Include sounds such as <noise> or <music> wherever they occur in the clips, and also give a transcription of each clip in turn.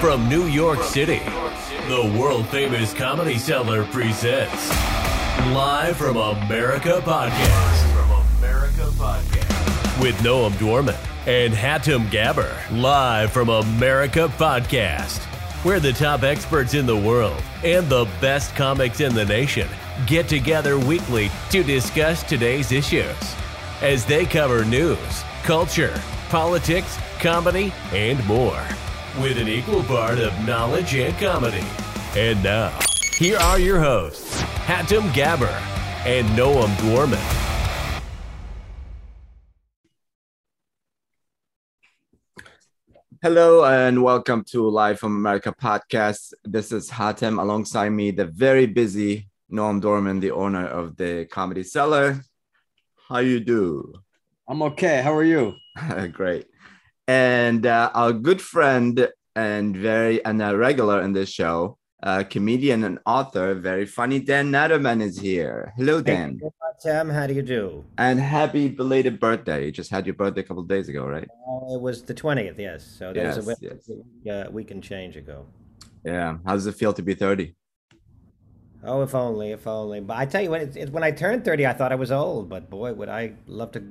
From New York City, the world famous Comedy Cellar presents Live from America Podcast. From America Podcast. With Noam Dworman and Hatem Gabr. Live from America Podcast. Where the top experts in the world and the best comics in the nation get together weekly to discuss today's issues. As they cover news, culture, politics, comedy, and more with an equal part of knowledge and comedy. And now, here are your hosts, Hatem Gabr and Noam Dworman. Hello and welcome to Live from America podcast. This is Hatem alongside me, the very busy Noam Dworman, the owner of the Comedy Cellar. How you do? I'm okay. How are you? <laughs> Great. And uh, our good friend and very and a regular in this show, uh, comedian and author, very funny Dan Natterman is here. Hello, Dan. Tim, how do you do? And happy belated birthday. You just had your birthday a couple days ago, right? Uh, it was the 20th, yes. So that Yes, was a yes. week, uh, week and change ago. Yeah. How does it feel to be 30? Oh, if only, if only. But I tell you, when, it, it, when I turned 30, I thought I was old, but boy, would I love to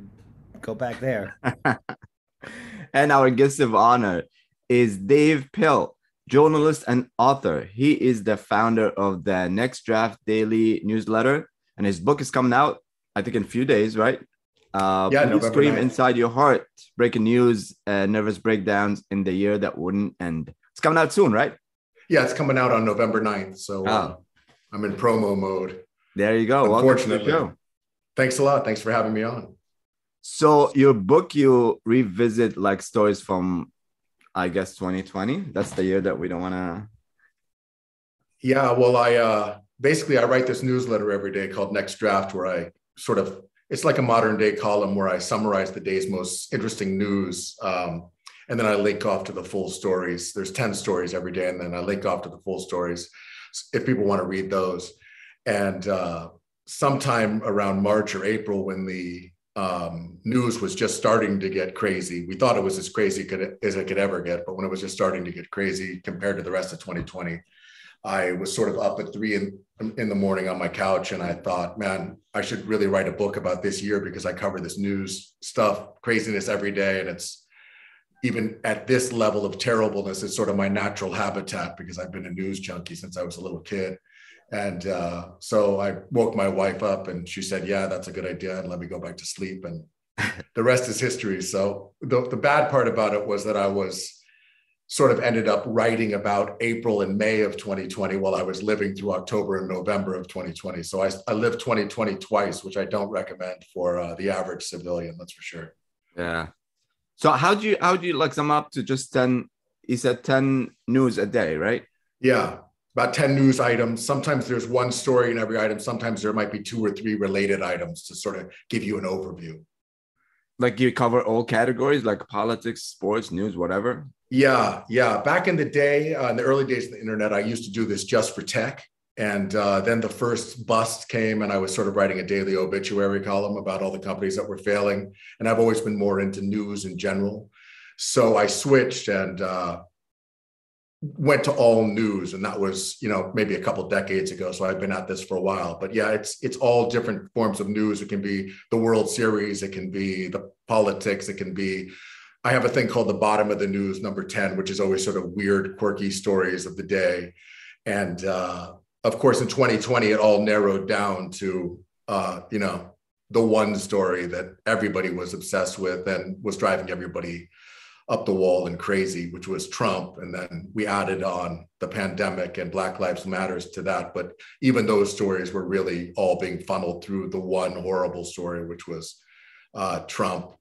go back there. <laughs> and our guest of honor is Dave Pell, journalist and author. He is the founder of the Next Draft Daily newsletter, and his book is coming out, I think, in a few days, right? Uh, Yeah, Please November Scream 9th. Inside Your Heart, breaking news, uh, nervous breakdowns in the year that wouldn't end. It's coming out soon, right? Yeah, it's coming out on November 9th. So uh, Oh. I'm in promo mode. There you go. Welcome to the Unfortunately. show. Thanks a lot. Thanks for having me on. So your book, you revisit like stories from, I guess, 2020. That's the year that we don't want to. Yeah, well, I uh, basically I write this newsletter every day called Next Draft, where I sort of it's like a modern day column where I summarize the day's most interesting news, um, and then I link off to the full stories. There's ten stories every day, and then I link off to the full stories if people want to read those. And uh, sometime around March or April, when the um, news was just starting to get crazy, we thought it was as crazy could, as it could ever get, but when it was just starting to get crazy compared to the rest of 2020. I was sort of up at three in, in the morning on my couch and I thought, man, I should really write a book about this year because I cover this news stuff, craziness every day. And it's even at this level of terribleness, it's sort of my natural habitat because I've been a news junkie since I was a little kid. And uh, so I woke my wife up and she said, yeah, that's a good idea. And let me go back to sleep. And <laughs> the rest is history. So the, the bad part about it was that I was sort of ended up writing about April and May of 2020 while I was living through October and November of 2020. So I, I lived 2020 twice, which I don't recommend for uh, the average civilian, that's for sure. Yeah. So how do you how do you like sum up to just ten? You said ten news a day, right? Yeah, about 10 news items. Sometimes there's one story in every item. Sometimes there might be two or three related items to sort of give you an overview. Like you cover all categories, like politics, sports, news, whatever. Yeah, yeah. Back in the day, uh, in the early days of the internet, I used to do this just for tech. And uh, then the first bust came, and I was sort of writing a daily obituary column about all the companies that were failing. And I've always been more into news in general. So I switched and uh, went to all news, and that was, you know, maybe a couple decades ago. So I've been at this for a while. But yeah, it's it's all different forms of news. It can be the World Series, it can be the politics, it can be I have a thing called the bottom of the news, number 10, which is always sort of weird, quirky stories of the day. And uh, of course, in 2020, it all narrowed down to, uh, you know, the one story that everybody was obsessed with and was driving everybody up the wall and crazy, which was Trump. And then we added on the pandemic and Black Lives Matters to that. But even those stories were really all being funneled through the one horrible story, which was uh, Trump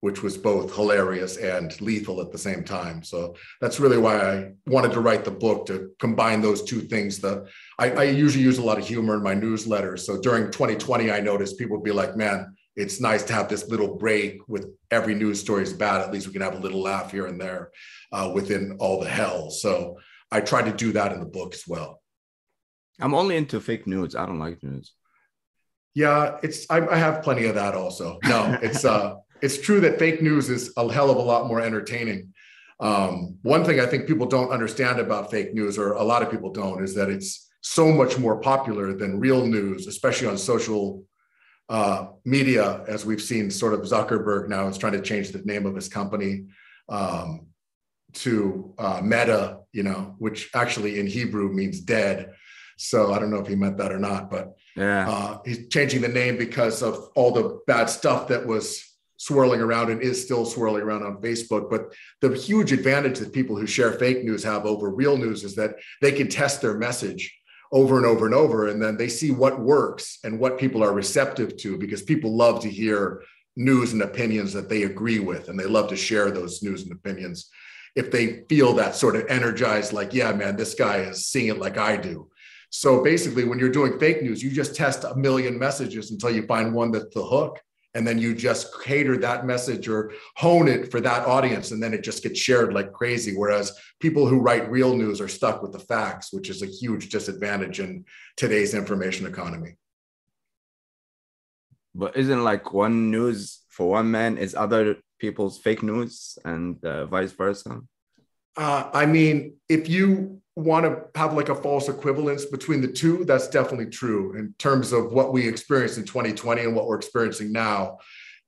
which was both hilarious and lethal at the same time. So that's really why I wanted to write the book to combine those two things. The I, I usually use a lot of humor in my newsletters. So during 2020, I noticed people would be like, "Man, it's nice to have this little break with every news story is bad. At least we can have a little laugh here and there uh, within all the hell." So I try to do that in the book as well. I'm only into fake news. I don't like news. Yeah, it's I, I have plenty of that also. No, <laughs> it's uh it's true that fake news is a hell of a lot more entertaining. Um, one thing I think people don't understand about fake news, or a lot of people don't, is that it's so much more popular than real news, especially on social uh, media, as we've seen. Sort of Zuckerberg now is trying to change the name of his company um, to uh, Meta, you know, which actually in Hebrew means dead. So I don't know if he meant that or not, but Yeah. uh, he's changing the name because of all the bad stuff that was swirling around and is still swirling around on Facebook. But the huge advantage that people who share fake news have over real news is that they can test their message over and over and over, and then they see what works and what people are receptive to because people love to hear news and opinions that they agree with, and they love to share those news and opinions if they feel that sort of energized, like, yeah, man, this guy is seeing it like I do. So basically, when you're doing fake news, you just test a million messages until you find one that's the hook. And then you just cater that message or hone it for that audience. And then it just gets shared like crazy. Whereas people who write real news are stuck with the facts, which is a huge disadvantage in today's information economy. But isn't like one news for one man is other people's fake news and uh, vice versa? Uh, I mean, if you want to have like a false equivalence between the two, that's definitely true in terms of what we experienced in 2020 and what we're experiencing now.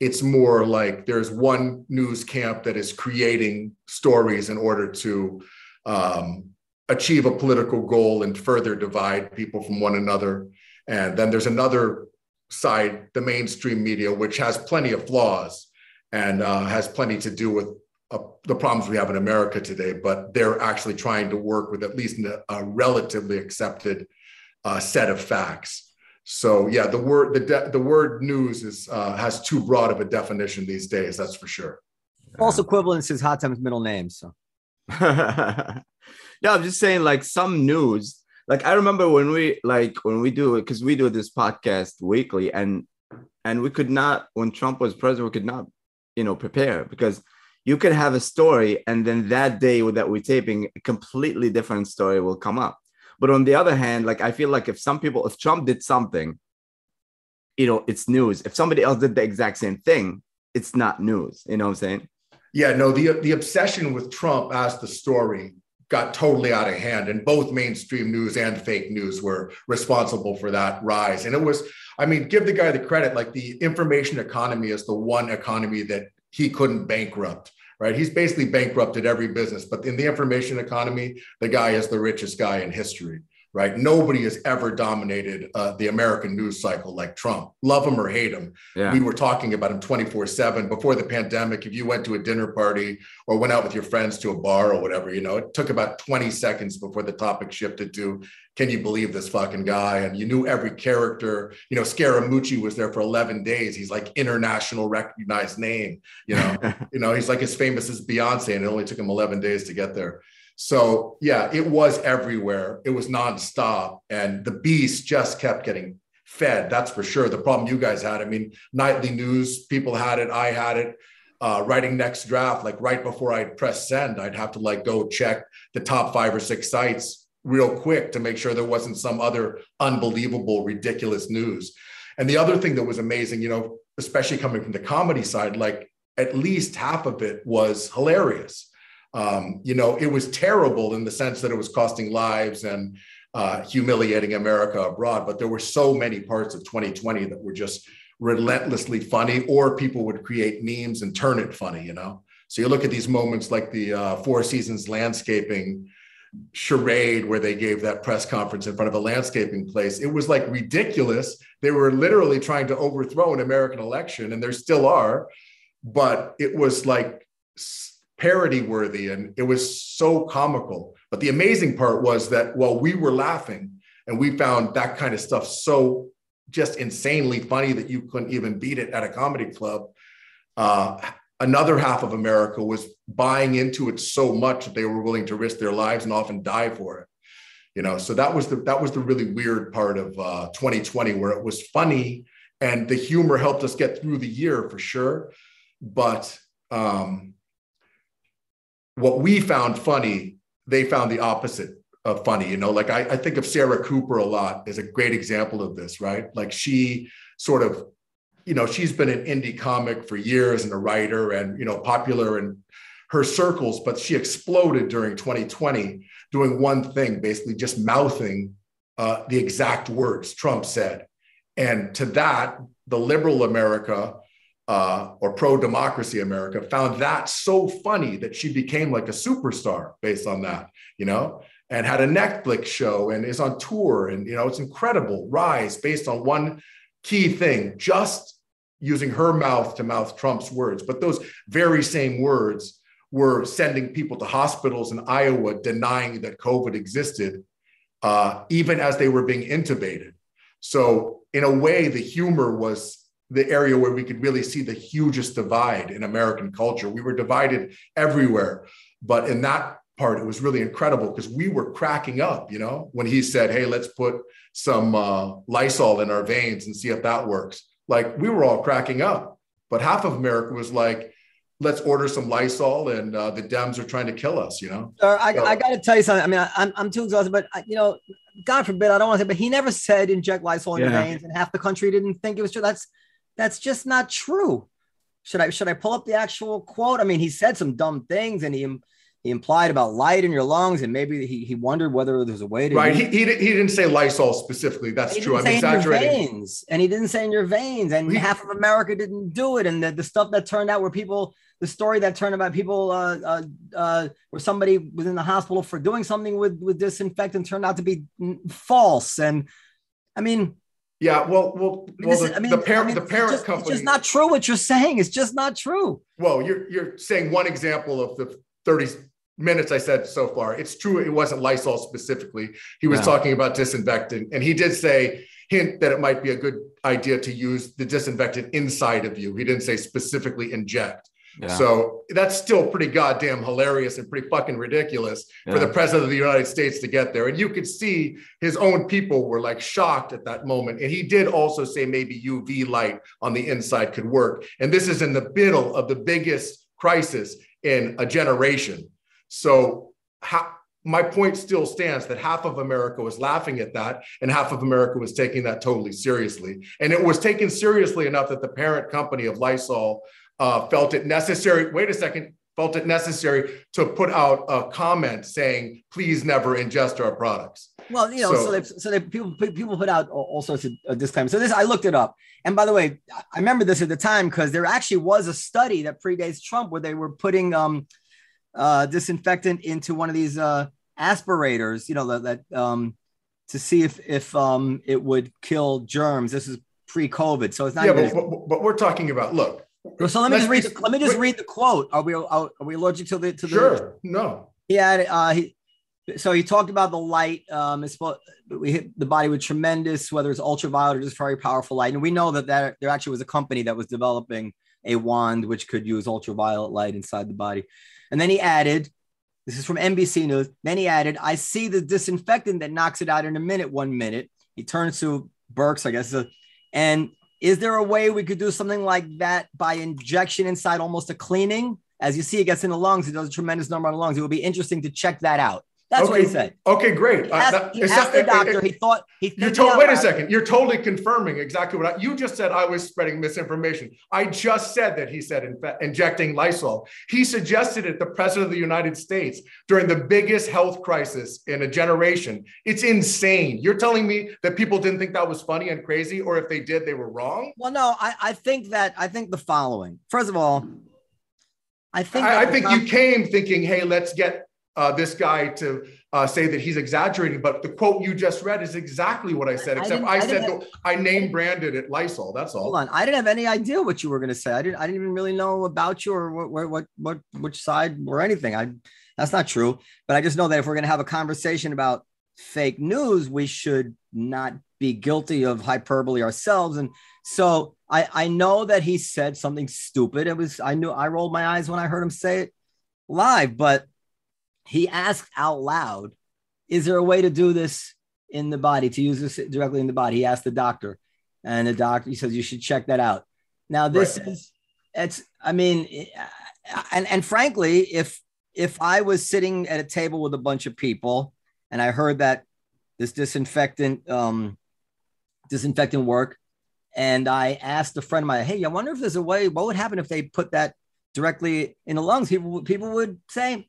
It's more like there's one news camp that is creating stories in order to um, achieve a political goal and further divide people from one another. And then there's another side, the mainstream media, which has plenty of flaws and uh, has plenty to do with uh, the problems we have in America today, but they're actually trying to work with at least a, a relatively accepted uh, set of facts. So yeah, the word the de- the word news is uh, has too broad of a definition these days. That's for sure. False equivalence is Hatem's middle name. So <laughs> yeah, I'm just saying, like some news. Like I remember when we like when we do it because we do this podcast weekly, and and we could not when Trump was president, we could not, you know, prepare because you could have a story, and then that day that we're taping, a completely different story will come up. But on the other hand, like I feel like if some people, if Trump did something, you know, it's news. If somebody else did the exact same thing, it's not news. You know what I'm saying? Yeah, no, the the obsession with Trump as the story got totally out of hand, and both mainstream news and fake news were responsible for that rise. And it was, I mean, give the guy the credit. Like the information economy is the one economy that he couldn't bankrupt. Right, he's basically bankrupted every business, but in the information economy, the guy is the richest guy in history right? Nobody has ever dominated uh, the American news cycle like Trump. Love him or hate him. Yeah. We were talking about him 24 7 before the pandemic. If you went to a dinner party or went out with your friends to a bar or whatever, you know, it took about 20 seconds before the topic shifted to, can you believe this fucking guy? And you knew every character. You know, Scaramucci was there for 11 days. He's like international recognized name. You know, <laughs> you know, he's like as famous as Beyonce, and it only took him 11 days to get there. So yeah, it was everywhere. It was nonstop, and the beast just kept getting fed. That's for sure. The problem you guys had. I mean, nightly news people had it. I had it. Uh, writing next draft, like right before I'd press send, I'd have to like go check the top five or six sites real quick to make sure there wasn't some other unbelievable, ridiculous news. And the other thing that was amazing, you know, especially coming from the comedy side, like at least half of it was hilarious um, you know, it was terrible in the sense that it was costing lives and uh, humiliating America abroad. But there were so many parts of 2020 that were just relentlessly funny, or people would create memes and turn it funny, you know? So you look at these moments like the uh, Four Seasons landscaping charade where they gave that press conference in front of a landscaping place. It was like ridiculous. They were literally trying to overthrow an American election, and there still are. But it was like parody worthy and it was so comical. But the amazing part was that while we were laughing and we found that kind of stuff so just insanely funny that you couldn't even beat it at a comedy club, uh, another half of America was buying into it so much that they were willing to risk their lives and often die for it. You know, so that was the that was the really weird part of uh, 2020 where it was funny and the humor helped us get through the year for sure. But um, what we found funny, they found the opposite of funny. You know, like I, I think of Sarah Cooper a lot as a great example of this, right? Like she sort of, you know, she's been an indie comic for years and a writer and, you know, popular in her circles, but she exploded during 2020 doing one thing, basically just mouthing uh, the exact words Trump said. And to that, the liberal America uh, or pro democracy America found that so funny that she became like a superstar based on that, you know, and had a Netflix show and is on tour. And, you know, it's incredible rise based on one key thing, just using her mouth to mouth Trump's words. But those very same words were sending people to hospitals in Iowa denying that COVID existed, uh, even as they were being intubated. So, in a way, the humor was the area where we could really see the hugest divide in American culture. We were divided everywhere, but in that part, it was really incredible because we were cracking up, you know, when he said, Hey, let's put some uh, Lysol in our veins and see if that works. Like we were all cracking up, but half of America was like, let's order some Lysol and uh, the Dems are trying to kill us, you know? Sir, I, so, I got to tell you something. I mean, I, am I'm too exhausted, but you know, God forbid, I don't want to say, but he never said inject Lysol in yeah. your veins and half the country didn't think it was true. That's, that's just not true. Should I, should I pull up the actual quote? I mean, he said some dumb things and he, he implied about light in your lungs, and maybe he, he wondered whether there's a way to. Right. He, he, he didn't say Lysol specifically. That's true. I'm exaggerating. veins, and he didn't say in your veins, and he, half of America didn't do it. And the, the stuff that turned out where people, the story that turned about people, uh, uh, uh, where somebody was in the hospital for doing something with with disinfectant turned out to be false. And I mean, yeah, well, well, well the, I mean, the parent, I mean, the parent just, company. It's just not true what you're saying. It's just not true. Well, you're you're saying one example of the 30 minutes I said so far. It's true it wasn't Lysol specifically. He was talking about disinfectant, and he did say hint that it might be a good idea to use the disinfectant inside of you. He didn't say specifically inject. Yeah. So that's still pretty goddamn hilarious and pretty fucking ridiculous yeah. for the president of the United States to get there. And you could see his own people were like shocked at that moment. And he did also say maybe UV light on the inside could work. And this is in the middle of the biggest crisis in a generation. So my point still stands that half of America was laughing at that, and half of America was taking that totally seriously. And it was taken seriously enough that the parent company of Lysol uh, felt it necessary. Wait a second, felt it necessary to put out a comment saying, "Please never ingest our products." Well, you know, so, so they, so they people people put out all sorts of uh, disclaimers. So this, I looked it up, and by the way, I remember this at the time because there actually was a study that predates Trump where they were putting um, uh, disinfectant into one of these uh, aspirators, you know, that, that um, to see if if um, it would kill germs. This is pre-COVID, so it's not. Yeah, but, but, but, we're talking about look. So let me just read. The, let me just read the quote. Are we are, we allergic to the to the? Sure. No. He had uh, he. So he talked about the light. Um, it's we hit the body with tremendous, whether it's ultraviolet or just very powerful light, and we know that that there actually was a company that was developing a wand which could use ultraviolet light inside the body. And then he added, this is from NBC News. Then he added, I see the disinfectant that knocks it out in a minute, one minute. He turns to Birx, I guess. And is there a way we could do something like that by injection inside almost a cleaning? As you see, it gets in the lungs. It does a tremendous number on the lungs. It would be interesting to check that out. That's okay. what he said. Okay, great. He asked, uh, that, he asked the doctor. It, it, he thought he. You told. Wait a second. You're totally confirming exactly what I, you just said. I was spreading misinformation. I just said that he said in injecting Lysol. He suggested it. The president of the United States during the biggest health crisis in a generation. It's insane. You're telling me that people didn't think that was funny and crazy, or if they did, they were wrong. Well, no. I, I think that I think the following. First of all, I think I, I think you came thinking, hey, let's get uh, this guy to uh, say that he's exaggerating, but the quote you just read is exactly what I said, except I, I, I said have, I name branded it Lysol. That's all. Hold on, I didn't have any idea what you were going to say. I didn't. I didn't even really know about you or what, what, what, which side or anything. I that's not true. But I just know that if we're going to have a conversation about fake news, we should not be guilty of hyperbole ourselves. And so I I know that he said something stupid. It was I knew I rolled my eyes when I heard him say it live, but he asked out loud, Is there a way to do this in the body, to use this directly in the body? He asked the doctor, and the doctor, he says, You should check that out. Now, this right. is, it's, I mean, and, and frankly, if, if I was sitting at a table with a bunch of people and I heard that this disinfectant, um, disinfectant work, and I asked a friend of mine, Hey, I wonder if there's a way, what would happen if they put that directly in the lungs, people people would say,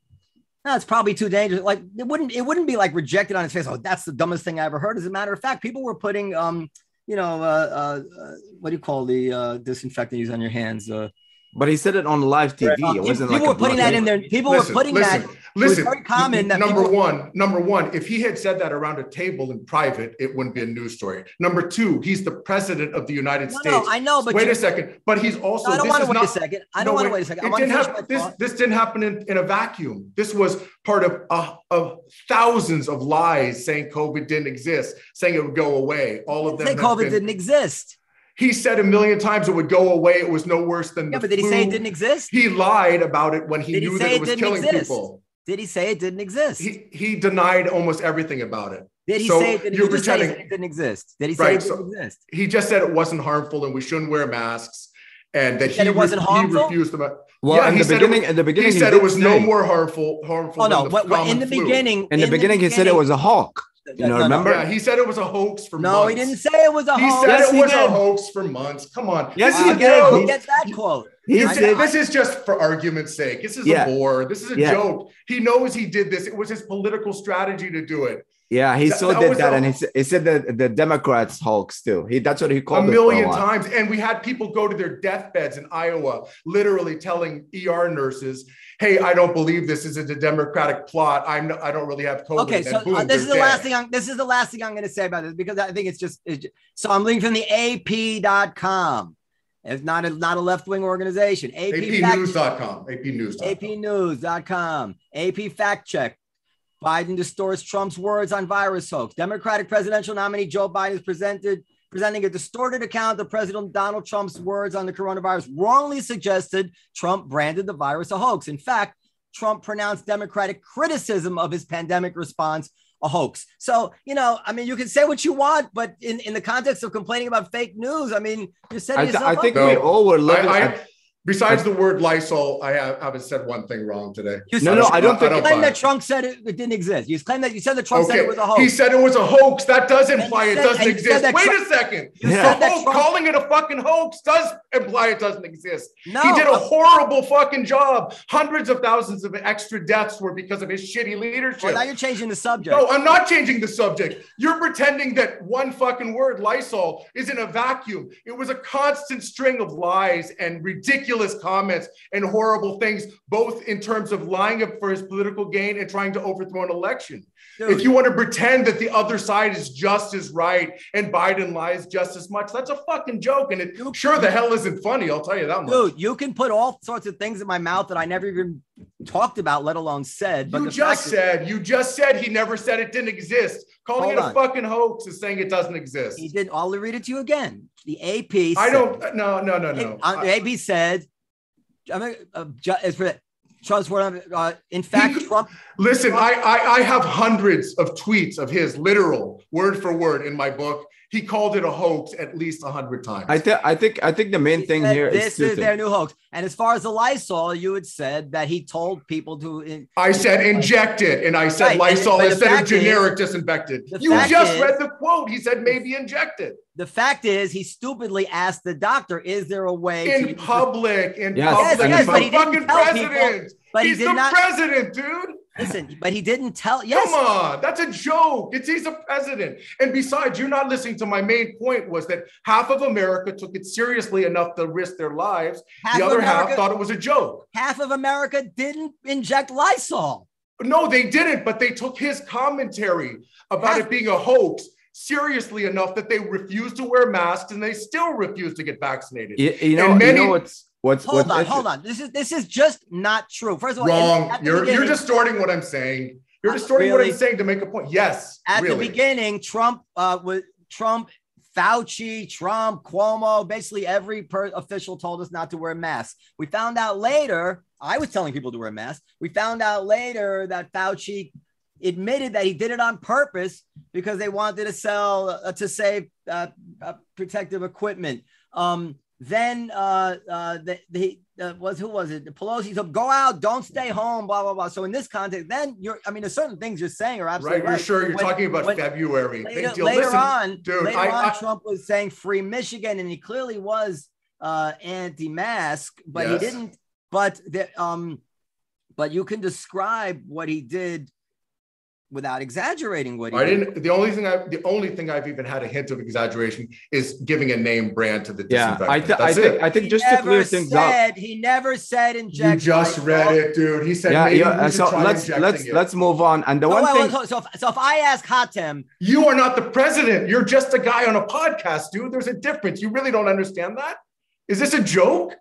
it's probably too dangerous. Like it wouldn't it wouldn't be like rejected on its face. Oh, that's the dumbest thing I ever heard. As a matter of fact, people were putting um, you know, uh, uh, what do you call the uh, disinfectant you use on your hands? Uh, But he said it on live TV. um, It wasn't like people like were putting that in there. People Listen, were putting listen, that. Listen, very common that number people- one, number one, if he had said that around a table in private, it wouldn't be a news story. Number two, he's the president of the United No, States. no, I know, but wait you- a second. But he's also. I don't this want to is wait a second. I don't No, want to wait. wait a second. I It didn't finish happen. This thought. this didn't happen in, in a vacuum. This was part of uh, of thousands of lies saying COVID didn't exist, saying it would go away. All of them. Say have COVID been- didn't exist. He said a million times it would go away. It was no worse than Yeah, the but did he say it didn't exist? He lied about it when he Did knew say that it it was killing exist? people. Did he say it didn't exist? He he denied almost everything about it. Did he so say it didn't, you're he just say pretending- it didn't exist? Did he say Right, it didn't so- exist? He just said it wasn't harmful and we shouldn't wear masks, and that He said he, it wasn't re- harmful? He refused them. Well, Yeah, in he the said it beginning, was- in the beginning, he said did it was no more harmful. Harmful. Oh no! than the What, what, in the flu. beginning, In the beginning, he said it was a hawk. You know, No, no. remember? Yeah, he said it was a hoax for months. No, months. he didn't say it was a He hoax. said Yes, it he was a hoax for months. Come on. Yes, he did. Who joke. gets that quote? He I- said- This is just for argument's sake. This is Yeah. a bore. This is a Yeah. joke. He knows he did this. It was his political strategy to do it. Yeah, he That- still that did was that, and he, he said that the Democrats hoax too. He that's what he called it for million times. And we had people go to their deathbeds in Iowa, literally telling ER nurses, "Hey, I don't believe this. Is a Democratic plot. I'm no, I don't really have COVID." Okay, so boom, uh, this is the last thing. I'm, this is the last thing I'm going to say about this because I think it's just. It's just so I'm reading from the AP.com. It's not a not a left wing organization. AP, APnews.com. APnews.com. APnews.com. AP fact check. Biden distorts Trump's words on virus hoax. Democratic presidential nominee Joe Biden is presented presenting a distorted account of President Donald Trump's words on the coronavirus. Wrongly suggested Trump branded the virus a hoax. In fact, Trump pronounced Democratic criticism of his pandemic response a hoax. So, you know, I mean, you can say what you want, but in, in the context of complaining about fake news, I mean, you're setting I, th- yourself I think up. we all were living. I, I, at- besides the word Lysol, I have, haven't said one thing wrong today. You No, said- no, I don't think- You claim buy that. Trump said it, it didn't exist. You claim that you said that Trump said it was a hoax. he said it was a hoax. That does imply you it said- doesn't and you said exist. Wait Trump- a second. You Yeah. said that hoax, Trump, calling it a fucking hoax does imply it doesn't exist. no, he did a horrible fucking job. Hundreds of thousands of extra deaths were because of his shitty leadership. well, now you're changing the subject. No, I'm not changing the subject. You're pretending that one fucking word, Lysol, is in a vacuum. It was a constant string of lies and ridiculous comments and horrible things, both in terms of lying up for his political gain and trying to overthrow an election. Dude, If you want to pretend that the other side is just as right and Biden lies just as much, that's a fucking joke. And it You- sure the hell isn't funny. I'll tell you that much. dude, you can put all sorts of things in my mouth that I never even talked about, let alone said. But you just fact is- said, you just said he never said it didn't exist. Calling Hold it a fucking hoax is saying it doesn't exist. he did. I'll read it to you again. The AP. I said- don't. No, no, no, no. Uh, the AP said, I mean, uh, ju- as for Trump's word, uh, in fact, He- <laughs> Trump. Listen, I, I I have hundreds of tweets of his, literal word for word, in my book. He called it a hoax at least a hundred times. I think I think I think the main he thing said here is this two is their new hoax. And as far as the Lysol, you had said that he told people to. in- I said inject it, and I said Right, and- Lysol but the instead of fact is- generic disinfectant. You just is- read the quote. He said maybe inject it The fact is, he stupidly asked the doctor, "Is there a way in to?" public. In Yes, public, yes, he's but the he didn't fucking tell people- president. but he he's did the not- president, dude. Listen, but he didn't tell. Yes, Come on, that's a joke. It's he's a president. And besides, you're not listening to my main point was that half of America took it seriously enough to risk their lives. half the of other half thought it was a joke. half of America didn't inject Lysol. No, they didn't, but they took his commentary about Half- it being a hoax seriously enough that they refused to wear masks and they still refuse to get vaccinated. You, you know, And many- you know what's what's Hold what's on, hold on. This is this is just not true. First of all, Wrong. You're you're distorting what I'm saying. You're Uh, distorting what? I'm saying to make a point. Yes. at really. the beginning, Trump uh was Trump, Fauci, Trump, Cuomo, basically every per- official told us not to wear masks. We found out later, I was telling people to wear masks. We found out later that Fauci admitted that he did it on purpose because they wanted to sell uh, to save uh, uh, protective equipment. Um, then uh, uh, the, the uh, was who was it? Pelosi said, "Go out, don't stay home." Blah blah blah. So in this context, then you're. I mean, there's certain things you're saying are absolutely Right, you're right. sure you're When- talking about when- February. Later, Big deal. later Listen, on, dude, later I- on, I- Trump was saying "Free Michigan," and he clearly was uh, anti-mask, but Yes. he didn't. but the, um, but you can describe what he did without exaggerating what he I did. didn't. The only thing I, the only thing I've even had a hint of exaggeration is giving a name brand to the Yeah, disinfectant. I, th- I think it. I think He just to never clear things up. said, He never said inject. you just right? read it, dude. He said Yeah, maybe yeah. we should So try let's let's it. let's move on. And the Oh, one wait, thing, wait, so, if, so if I ask Hatem, You are not the president. You're just a guy on a podcast, dude. There's a difference. You really don't understand that? Is this a joke?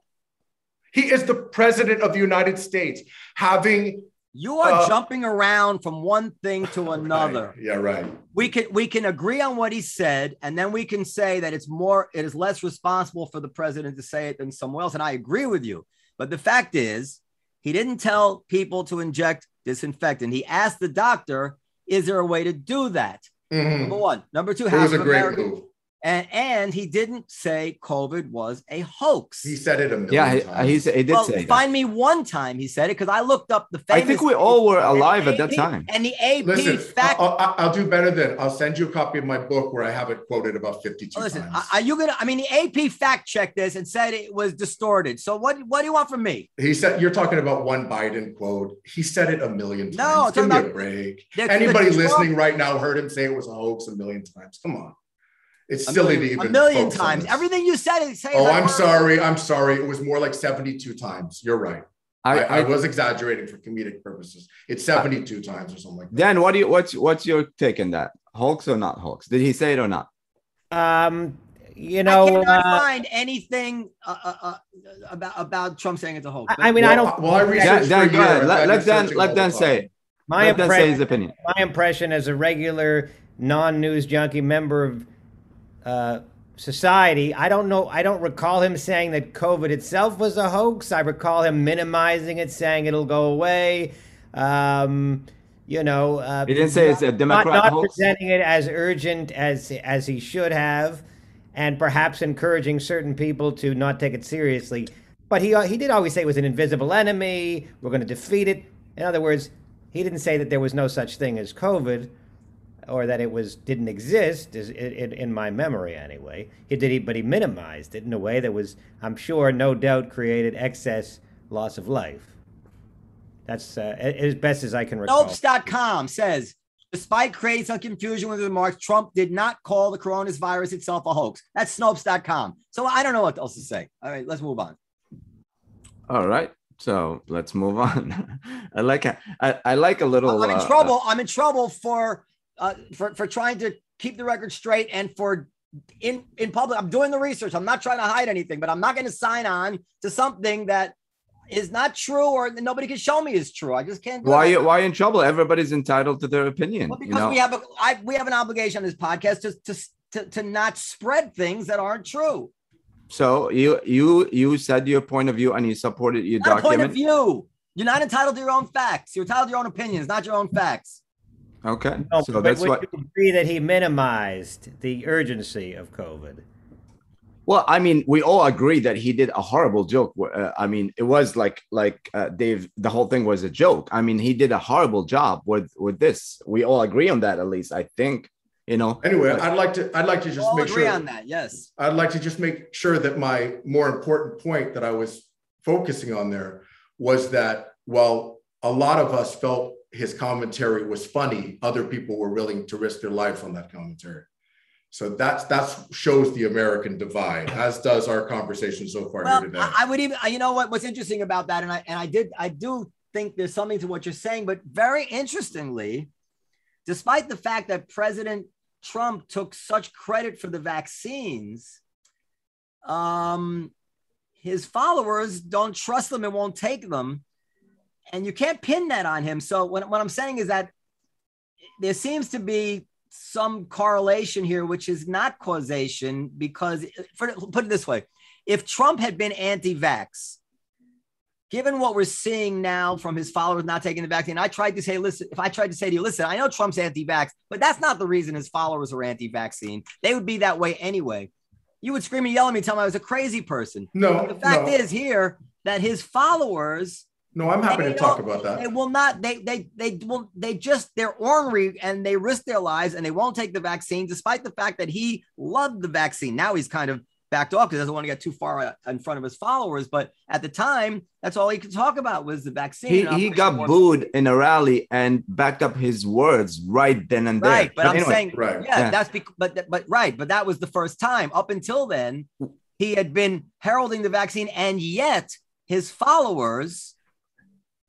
He is the president of the United States, having you are Uh, jumping around from one thing to <laughs> another. Right. Yeah, right. we can we can agree on what he said and then we can say that it's more it is less responsible for the president to say it than someone else and i agree with you but the fact is he didn't tell people to inject disinfectant he asked the doctor is there a way to do that Mhm. number one number two It was half a of great America- move. And and he didn't say covid was a hoax He said it a million yeah, he, times. he, said- he did well, say that. find me one time he said it because I looked up the I think we all were alive at that AP time. And the AP Listen, fact I'll, I'll, I'll do better than I'll send you a copy of my book where I have it quoted about 52 Oh, Listen, times. are- are you gonna? I mean, the AP fact checked this and said it was distorted. So what? What do you want from me? he said, You're talking about one Biden quote. He said it a million times. No, I'm Give me talking a about- break. The- the Anybody Trump- listening right now heard him say it was a hoax a million times. Come on. It's A silly million, to even a million times. Everything you said is say. Oh, is I'm like- sorry. I'm sorry. It was more like 72 times. You're right. I, I, I I, was exaggerating for comedic purposes. It's 72 times or something like that. Dan, what do you what's what's your take on that? Hulks or not Hulks? Did he say it or not? Um, you know, I know, cannot uh, find anything uh, uh, uh, about about Trump saying it's a hoax. I- I mean, I don't. Well, I Dan, researched Dan, for go a year. ahead. I've Let, been let Dan let Dan say it. my Let Dan say impression, his opinion. my impression as a regular non-news junkie member of uh, society, I don't know. I don't recall him saying that COVID itself was a hoax. I recall him minimizing it, saying it'll go away. Um, you know, uh, He didn't say it's a not, Democrat not hoax. presenting it as urgent as as he should have, and perhaps encouraging certain people to not take it seriously. But he he did always say it was an invisible enemy. We're going to defeat it. In other words, he didn't say that there was no such thing as COVID, or that it was didn't exist. Is in, in my memory anyway. He did, he, but he minimized it in a way that was, I'm sure, no doubt, created excess loss of life. That's uh, as best as I can recall. Snopes.com says, despite creating some confusion with his remarks, Trump did not call the coronavirus itself a hoax. That's Snopes.com. So I don't know what else to say. All right, let's move on. All right. So let's move on. <laughs> I like I, I like a little. I'm in uh, trouble. I'm in trouble for uh, for for trying to keep the record straight and for in in public. I'm doing the research. I'm not trying to hide anything, but I'm not going to sign on to something that is not true or nobody can show me is true. I just can't. do Why you why in trouble? Everybody's entitled to their opinion. Well, you because know? we have a I, we have an obligation on this podcast to, to to to not spread things that aren't true. so you you you said your point of view and you supported your Not a point of view. You're not entitled to your own facts. You're entitled to your own opinions, not your own facts. Okay. No, so but that's would what. you agree that he minimized the urgency of COVID? Well, I mean, we all agree that he did a horrible joke. Uh, I mean, it was like like uh, Dave. The whole thing was a joke. I mean, he did a horrible job with with this. We all agree on that, at least. I think. You know. Anyway, But- I'd like to I'd like to just All make agree sure on that. Yes. I'd like to just make sure that my more important point that I was focusing on there was that while a lot of us felt his commentary was funny, other people were willing to risk their lives on that commentary. So that's that's shows the American divide, as does our conversation so far Well, here today. I, I would even. You know what? What's interesting about that, and I and I did. I do think there's something to what you're saying, but very interestingly, despite the fact that President Trump took such credit for the vaccines, um, his followers don't trust them and won't take them. And you can't pin that on him. So what, what I'm saying is that there seems to be some correlation here, which is not causation, because for, put it this way, if Trump had been anti-vax, given what we're seeing now from his followers not taking the vaccine, I tried to say, listen, if I tried to say to you, listen, I know Trump's anti-vax, but that's not the reason his followers are anti-vaccine. They would be that way anyway. You would scream and yell at me, tell me I was a crazy person. no, The fact no, is here that his followers no, I'm happy to talk about that. They will not. They they they will. They just they're ornery and they risk their lives and they won't take the vaccine, despite the fact that he loved the vaccine. Now he's kind of backed off because he doesn't want to get too far uh, in front of his followers. But at the time, that's all he could talk about was the vaccine. He, he got booed in a rally and backed up his words right then and there. Right, but, but I'm anyway, saying, right. Yeah, yeah, that's because, but but right, but that was the first time. Up until then, he had been heralding the vaccine, and yet his followers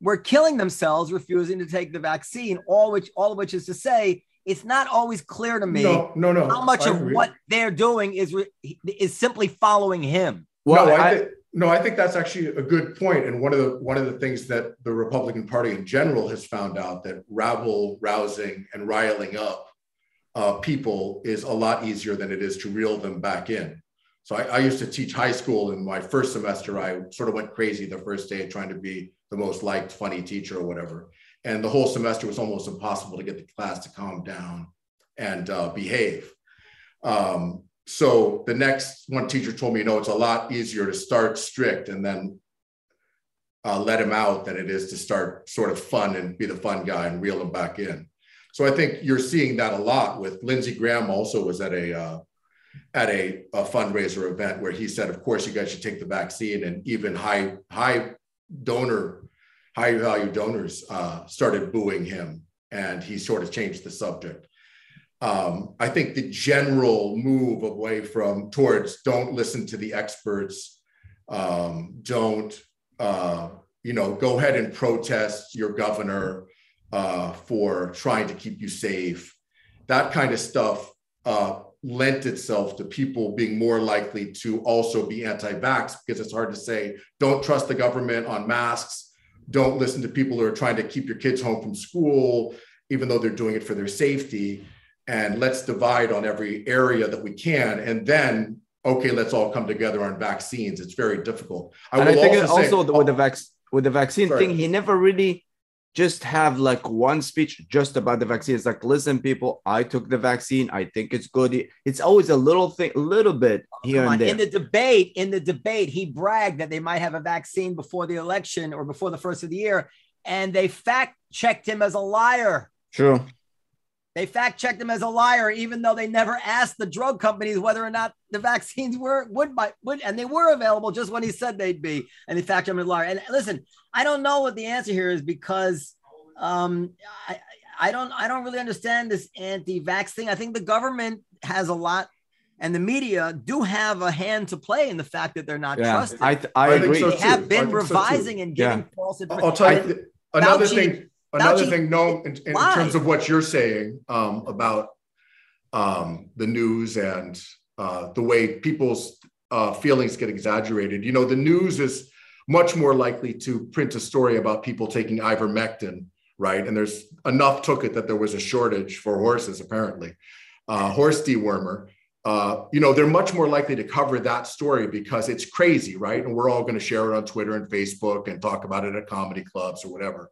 were killing themselves refusing to take the vaccine. All which all of which is to say it's not always clear to me no, no, no. how much I of agree. what they're doing is is simply following him. Well, no, I, I th- no, I think that's actually a good point. And one of the one of the things that the Republican Party in general has found out that rabble rousing and riling up uh, people is a lot easier than it is to reel them back in. So I, I used to teach high school. In my first semester, I sort of went crazy the first day trying to be the most liked, funny teacher or whatever and the whole semester was almost impossible to get the class to calm down and uh, behave. Um, so the next one teacher told me, know, it's a lot easier to start strict and then uh, let him out than it is to start sort of fun and be the fun guy and reel him back in. So I think you're seeing that a lot with Lindsey Graham. Also was at a uh, at a, a fundraiser event where he said, of course, you guys should take the vaccine, and even high high donor high value donors uh, started booing him and he sort of changed the subject. Um, I think the general move away from towards don't listen to the experts, um, don't, uh, you know, go ahead and protest your governor uh, for trying to keep you safe. That kind of stuff uh, lent itself to people being more likely to also be anti vax because it's hard to say, don't trust the government on masks don't listen to people who are trying to keep your kids home from school, even though they're doing it for their safety. And let's divide on every area that we can. And then, okay, let's all come together on vaccines. It's very difficult. I and I think also, also say, with the vac- with the vaccine sorry. thing, he never really just have like one speech just about the vaccine. It's like, listen, people, I took the vaccine. I think it's good. It's always a little thing, a little bit here and there. In the debate, in the debate, he bragged that they might have a vaccine before the election or before the first of the year, and they fact checked him as a liar. True. They fact checked him as a liar, even though they never asked the drug companies whether or not the vaccines were would buy would and they were available just when he said they'd be, and they fact checked him as a liar. And listen, I don't know what the answer here is because um, I, I don't I don't really understand this anti-vax thing. I think the government has a lot and the media do have a hand to play in the fact that they're not yeah, trusted. I, I, I agree. So they have been revising so and giving yeah. false information. I'll tell you another Fauci, thing another thing no in, in terms of what you're saying um, about um, the news and uh, the way people's uh, feelings get exaggerated. You know the news is much more likely to print a story about people taking ivermectin right? And there's enough took it that there was a shortage for horses apparently. Uh, horse dewormer uh, you know, they're much more likely to cover that story because it's crazy, right? And we're all going to share it on Twitter and Facebook and talk about it at comedy clubs or whatever.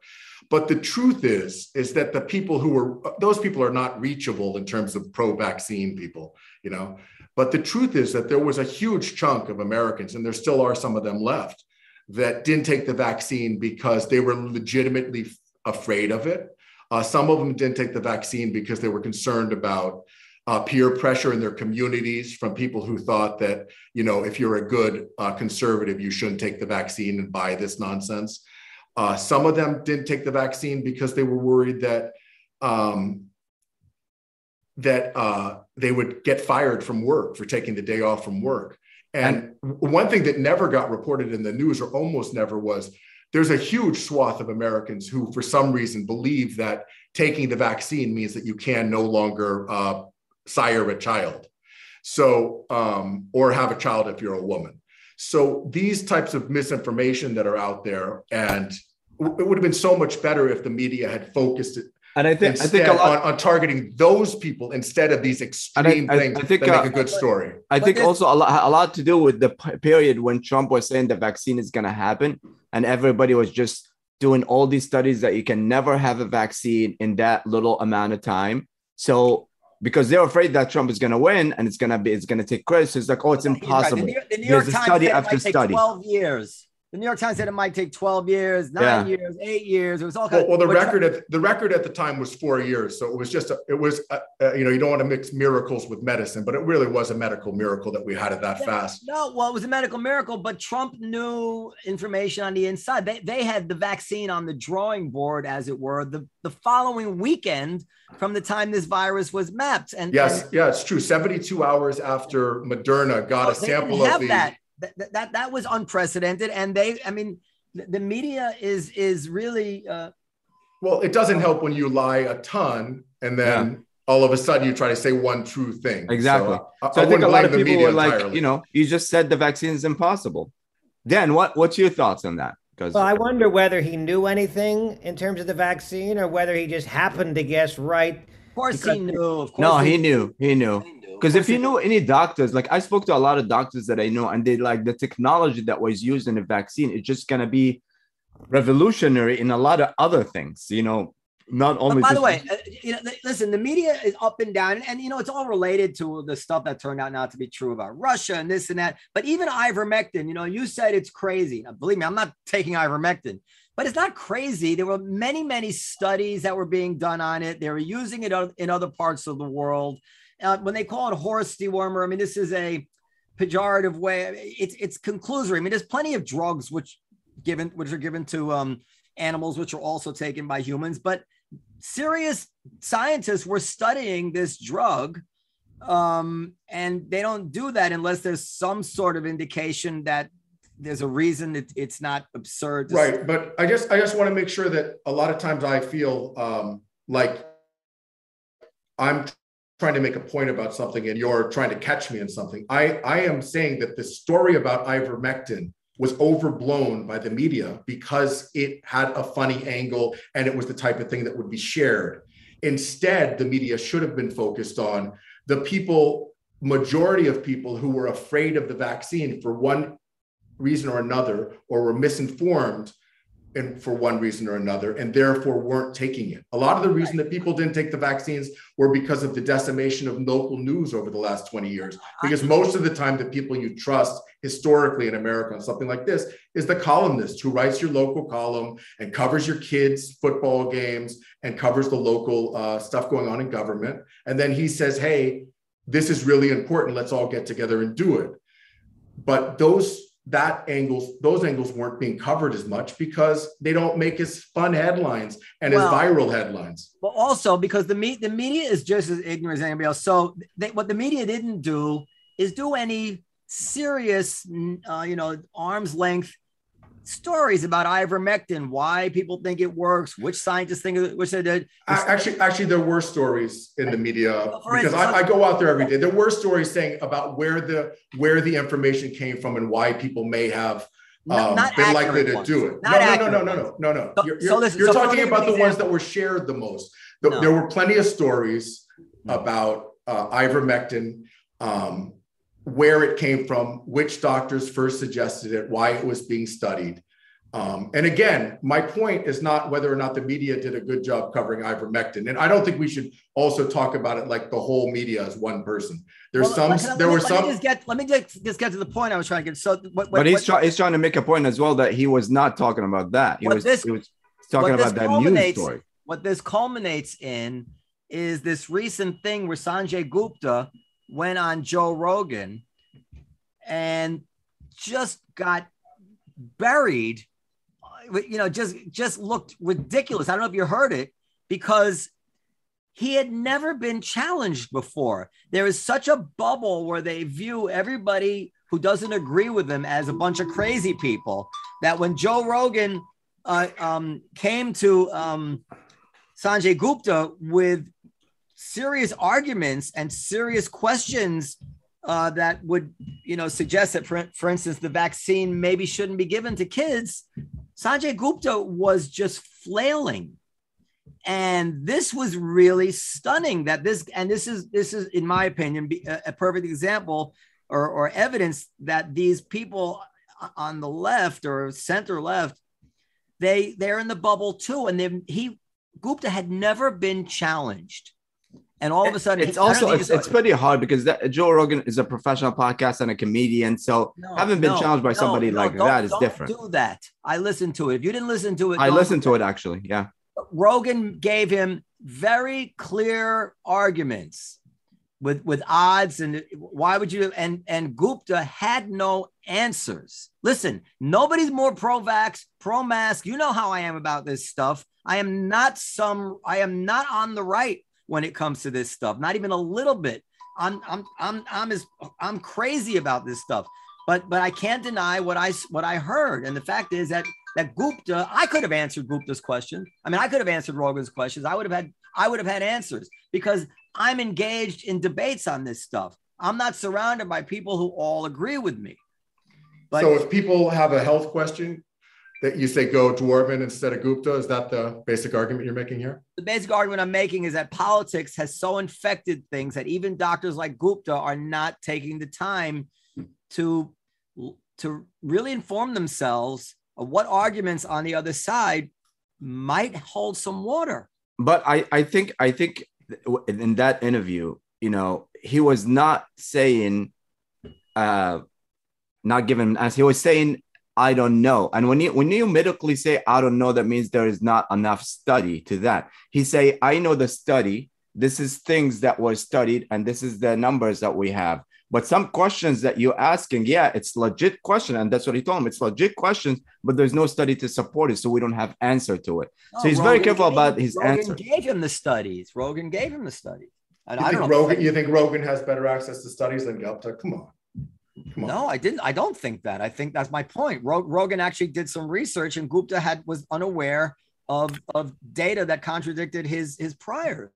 But the truth is, is that the people who are those people are not reachable in terms of pro-vaccine people, you know. But the truth is that there was a huge chunk of Americans, and there still are some of them left, that didn't take the vaccine because they were legitimately afraid of it. Uh, some of them didn't take the vaccine because they were concerned about uh, peer pressure in their communities from people who thought that, you know, if you're a good uh, conservative, you shouldn't take the vaccine and buy this nonsense. Uh, some of them didn't take the vaccine because they were worried that um, that uh, they would get fired from work for taking the day off from work. And one thing that never got reported in the news, or almost never, was there's a huge swath of Americans who, for some reason, believe that taking the vaccine means that you can no longer uh, sire a child. So, um, or have a child if you're a woman. So these types of misinformation that are out there, and it would have been so much better if the media had focused it. And I think I think a lot, on, on, targeting those people instead of these extreme I, things I, think, that uh, make a good story. I think also a lot, a lot to do with the period when Trump was saying the vaccine is going to happen, and everybody was just doing all these studies that you can never have a vaccine in that little amount of time. So because they're afraid that Trump is going to win and it's going to be it's going to take credit. So it's like, oh, it's impossible. Right. The, New, the New York Times study after study. Twelve years. The New York Times said it might take 12 years, nine Yeah. years, eight years. It was all Well, kinds. well, the record at the record at the time was four years, so it was just a, it was uh uh, you know you don't want to mix miracles with medicine, but it really was a medical miracle that we had it that Yeah, fast. No, well, it was a medical miracle, but Trump knew information on the inside. They, they had the vaccine on the drawing board, as it were, the, the following weekend from the time this virus was mapped. And Yes, and yeah, it's true. Seventy-two hours after Moderna got a sample of the that. That, that that that was unprecedented. And they, I mean, the, the media is is really uh, Well, it doesn't help when you lie a ton and then all of a sudden you try to say one true thing. Exactly. So I, So I, think a lot of people were like, entirely. you know, you just said the vaccine is impossible. Dan, what what's your thoughts on that? Because Well, I wonder whether he knew anything in terms of the vaccine or whether he just happened to guess right. Of course he knew. Of course no, he knew, he knew. He knew. Because if you knew any doctors, like I spoke to a lot of doctors that I know, and they like the technology that was used in the vaccine is just gonna be revolutionary in a lot of other things. You know, not But only. by the way, uh, you know, listen, the media is up and down, and, and, you know, it's all related to the stuff that turned out not to be true about Russia and this and that. But even ivermectin, you know, you said it's crazy. Now, believe me, I'm not taking ivermectin, but it's not crazy. There were many, many studies that were being done on it. They were using it in other parts of the world. Uh, when they call it horse dewormer, I mean, this is a pejorative way. It's it's conclusory. I mean, there's plenty of drugs which given which are given to um, animals, which are also taken by humans, but serious scientists were studying this drug um, and they don't do that unless there's some sort of indication that there's a reason it, it's not absurd right but i just i just want to make sure that a lot of times i feel um, like i'm trying to make a point about something and you're trying to catch me in something. I i am saying that the story about ivermectin was overblown by the media because it had a funny angle and it was the type of thing that would be shared. Instead the media should have been focused on the people majority of people who were afraid of the vaccine for one reason or another, or were misinformed and for one reason or another, and therefore weren't taking it. A lot of the reason that people didn't take the vaccines were because of the decimation of local news over the last 20 years. Because most of the time, the people you trust historically in America on something like this is the columnist who writes your local column and covers your kids' football games and covers the local uh, stuff going on in government. And then he says, hey, this is really important. Let's all get together and do it. But those that angles those angles weren't being covered as much because they don't make as fun headlines and Well- as viral headlines But also because the me- the media is just as ignorant as anybody else. So they, what the media didn't do is do any serious, uh, you know, arm's length stories about ivermectin, why people think it works, which scientists think it, which they did. Actually actually there were stories in the media because I, I go out there every day. There were stories saying about where the where the information came from and why people may have um, not been likely to ones. do it. Not no, no, no no no no no no. So- you're, you're- listen, you're so talking about the ones that. were shared the most. The- No. there were plenty of stories about uh, ivermectin um, where it came from which doctors first suggested it why it was being studied um, and again, my point is not whether or not the media did a good job covering ivermectin, and I don't think we should also talk about it like the whole media as one person. There's Well, some, let- let there me- were let some. Me just get, let me just, just get to the point I was trying to get. So, what, what, but he's, what- try, he's trying to make a point as well that he was not talking about that. He was, this- he was talking about that news story. what this culminates in is this recent thing where Sanjay Gupta went on Joe Rogan and just got buried. You know, just just looked ridiculous. I don't know if you heard it because he had never been challenged before. There is such a bubble where they view everybody who doesn't agree with them as a bunch of crazy people that when Joe Rogan uh, um, came to um, Sanjay Gupta with serious arguments and serious questions uh, that would, you know, suggest that, for, for instance, the vaccine maybe shouldn't be given to kids. Sanjay Gupta was just flailing, and this was really stunning. That this and this is this is, in my opinion, a, a perfect example or, or evidence that these people on the left or center left they they're in the bubble too and then he gupta had never been challenged And all of a sudden, it's also it's, it's pretty hard because that, Joe Rogan is a professional podcast and a comedian, so No, having been no, challenged by no, somebody like that is don't different. Do that. I listened to it. If you didn't listen to it, I listened to it actually. Yeah, Rogan gave him very clear arguments with with odds and why would you and and Gupta had no answers. Listen, nobody's more pro-vax, pro-mask. You know how I am about this stuff. I am not some I am not on the right when it comes to this stuff. Not even a little bit. I'm I'm I'm I'm as I'm crazy about this stuff. But but I can't deny what I what I heard. And the fact is that that Gupta, I could have answered Gupta's question. I mean, I could have answered Rogan's questions. I would have had, I would have had answers because I'm engaged in debates on this stuff. I'm not surrounded by people who all agree with me. But so if people have a health question, that you say go Dworman instead of Gupta, is that the basic argument you're making here? the basic argument I'm making is that politics has so infected things that even doctors like Gupta are not taking the time to to really inform themselves of what arguments on the other side might hold some water. but I I think I think in that interview, you know, he was not saying, uh, not given as he was saying, I don't know. And when you when you medically say I don't know, that means there is not enough study to that. He say I know the study. This is things that were studied, and this is the numbers that we have. But some questions that you're asking, yeah, it's legit question, and that's what he told him. It's legit questions, but there's no study to support it, so we don't have answer to it. So he's very careful gave- about his Rogan answer. gave him the studies. Rogan gave him the studies. And You I think, don't know. Rogan, you think Rogan has better access to studies than Gupta? Come on. No, I didn't. I don't think that. I think that's my point. Ro- Rogan actually did some research, and Gupta had was unaware of of data that contradicted his his prior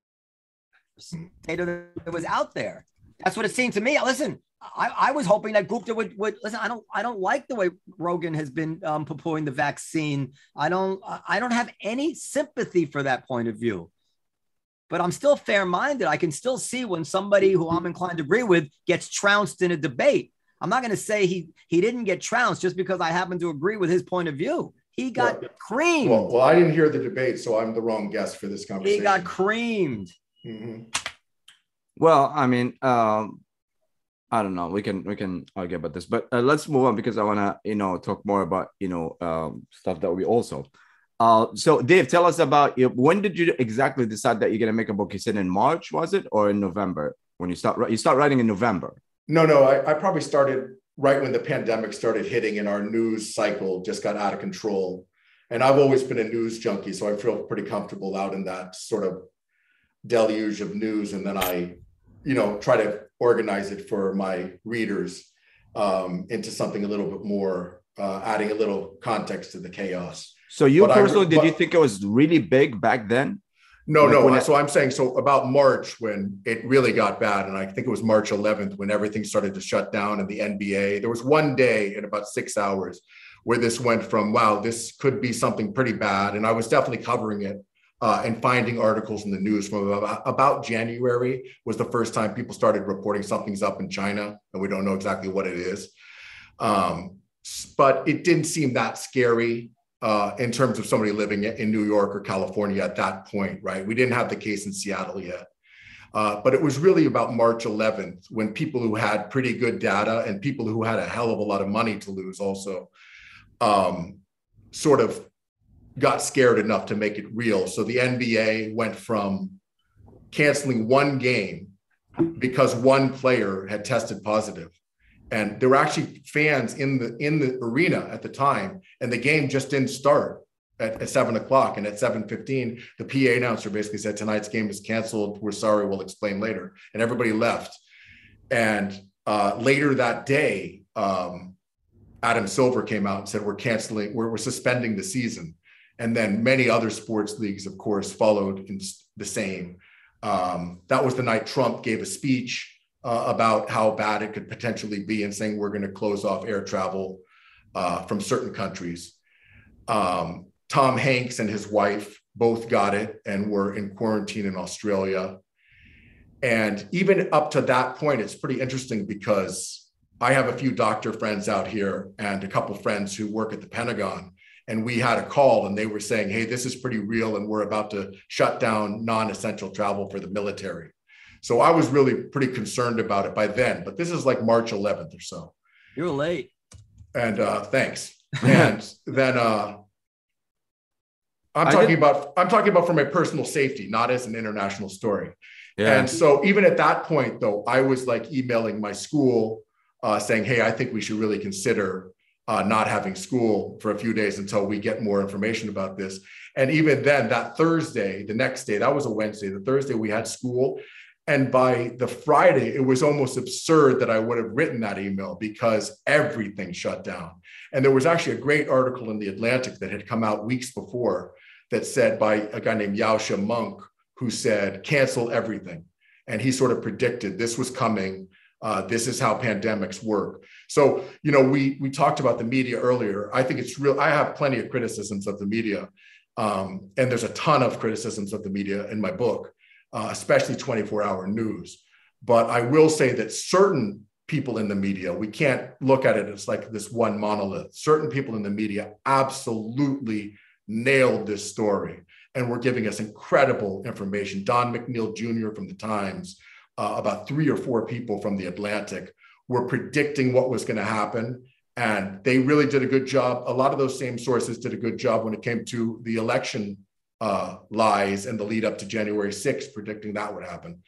data that was out there. That's what it seemed to me. Listen, I, I was hoping that Gupta would would listen. I don't I don't like the way Rogan has been um, poo-pooing the vaccine. I don't I don't have any sympathy for that point of view. But I'm still fair-minded. I can still see when somebody who I'm inclined to agree with gets trounced in a debate. I'm not going to say he he didn't get trounced just because I happen to agree with his point of view. He got Well, creamed. Well, well, I didn't hear the debate, so I'm the wrong guest for this conversation. he got creamed. Mhm. Well, I mean, um, I don't know. We can we can argue about this, but uh, let's move on because I want to you know talk more about you know um, stuff that we also. Uh, so Dave, tell us about you. When did you exactly decide that you're gonna make a book? You said in March, was it, or in November? When you start you start writing in November. No, no, I, I probably started right when the pandemic started hitting and our news cycle just got out of control. And I've always been a news junkie, so I feel pretty comfortable out in that sort of deluge of news. And then I, you know, try to organize it for my readers um, into something a little bit more, uh, adding a little context to the chaos. So you But I- personally, did but- you think it was really big back then? No, Like no. it- so I'm saying so about March when it really got bad, and I think it was March 11th when everything started to shut down in the NBA. There was one day in about six hours where this went from wow, this could be something pretty bad, and I was definitely covering it uh, and finding articles in the news from about, about January was the first time people started reporting something's up in China, and we don't know exactly what it is. Um, but it didn't seem that scary uh, in terms of somebody living in New York or California at that point, right? We didn't have the case in Seattle yet. Uh, but it was really about March 11th when people who had pretty good data and people who had a hell of a lot of money to lose also um, sort of got scared enough to make it real. So the NBA went from canceling one game because one player had tested positive and there were actually fans in the in the arena at the time and the game just didn't start at, at 7 o'clock. And at 7.15 the pa announcer basically said tonight's game is canceled. We're sorry. We'll explain later. And everybody left. And uh, later that day um, adam silver came out and said we're canceling we're, we're suspending the season. And then many other sports leagues of course followed in the same. Um, that was the night trump gave a speech uh, about how bad it could potentially be and saying we're going to close off air travel uh, from certain countries. Um, Tom Hanks and his wife both got it and were in quarantine in Australia. And even up to that point, it's pretty interesting because I have a few doctor friends out here and a couple friends who work at the Pentagon. And we had a call and they were saying, hey, this is pretty real and we're about to shut down non essential travel for the military. So I was really pretty concerned about it by then. But this is like March 11th or so. You're late. And uh, thanks. <laughs> And then uh, I'm I talking did- about I'm talking about for my personal safety, not as an international story. Yeah. And so even at that point, though, I was like emailing my school uh, saying, "Hey, I think we should really consider uh, not having school for a few days until we get more information about this." And even then, that Thursday, the next day, that was a Wednesday. The Thursday we had school, and by the Friday, it was almost absurd that I would have written that email because everything shut down. And there was actually a great article in the Atlantic that had come out weeks before that said by a guy named Yascha Mounk, who said, cancel everything. And he sort of predicted this was coming. Uh, this is how pandemics work. So, you know, we we talked about the media earlier. I think it's real. I have plenty of criticisms of the media, um, and there's a ton of criticisms of the media in my book, uh, especially 24-hour news. But I will say that certain people in the media, we can't look at it as like this one monolith. Certain people in the media absolutely nailed this story and were giving us incredible information. Don McNeil Jr. from the Times, uh, about three or four people from the Atlantic were predicting what was going to happen. And they really did a good job. A lot of those same sources did a good job when it came to the election uh, lies and the lead up to January 6th, predicting that would happen.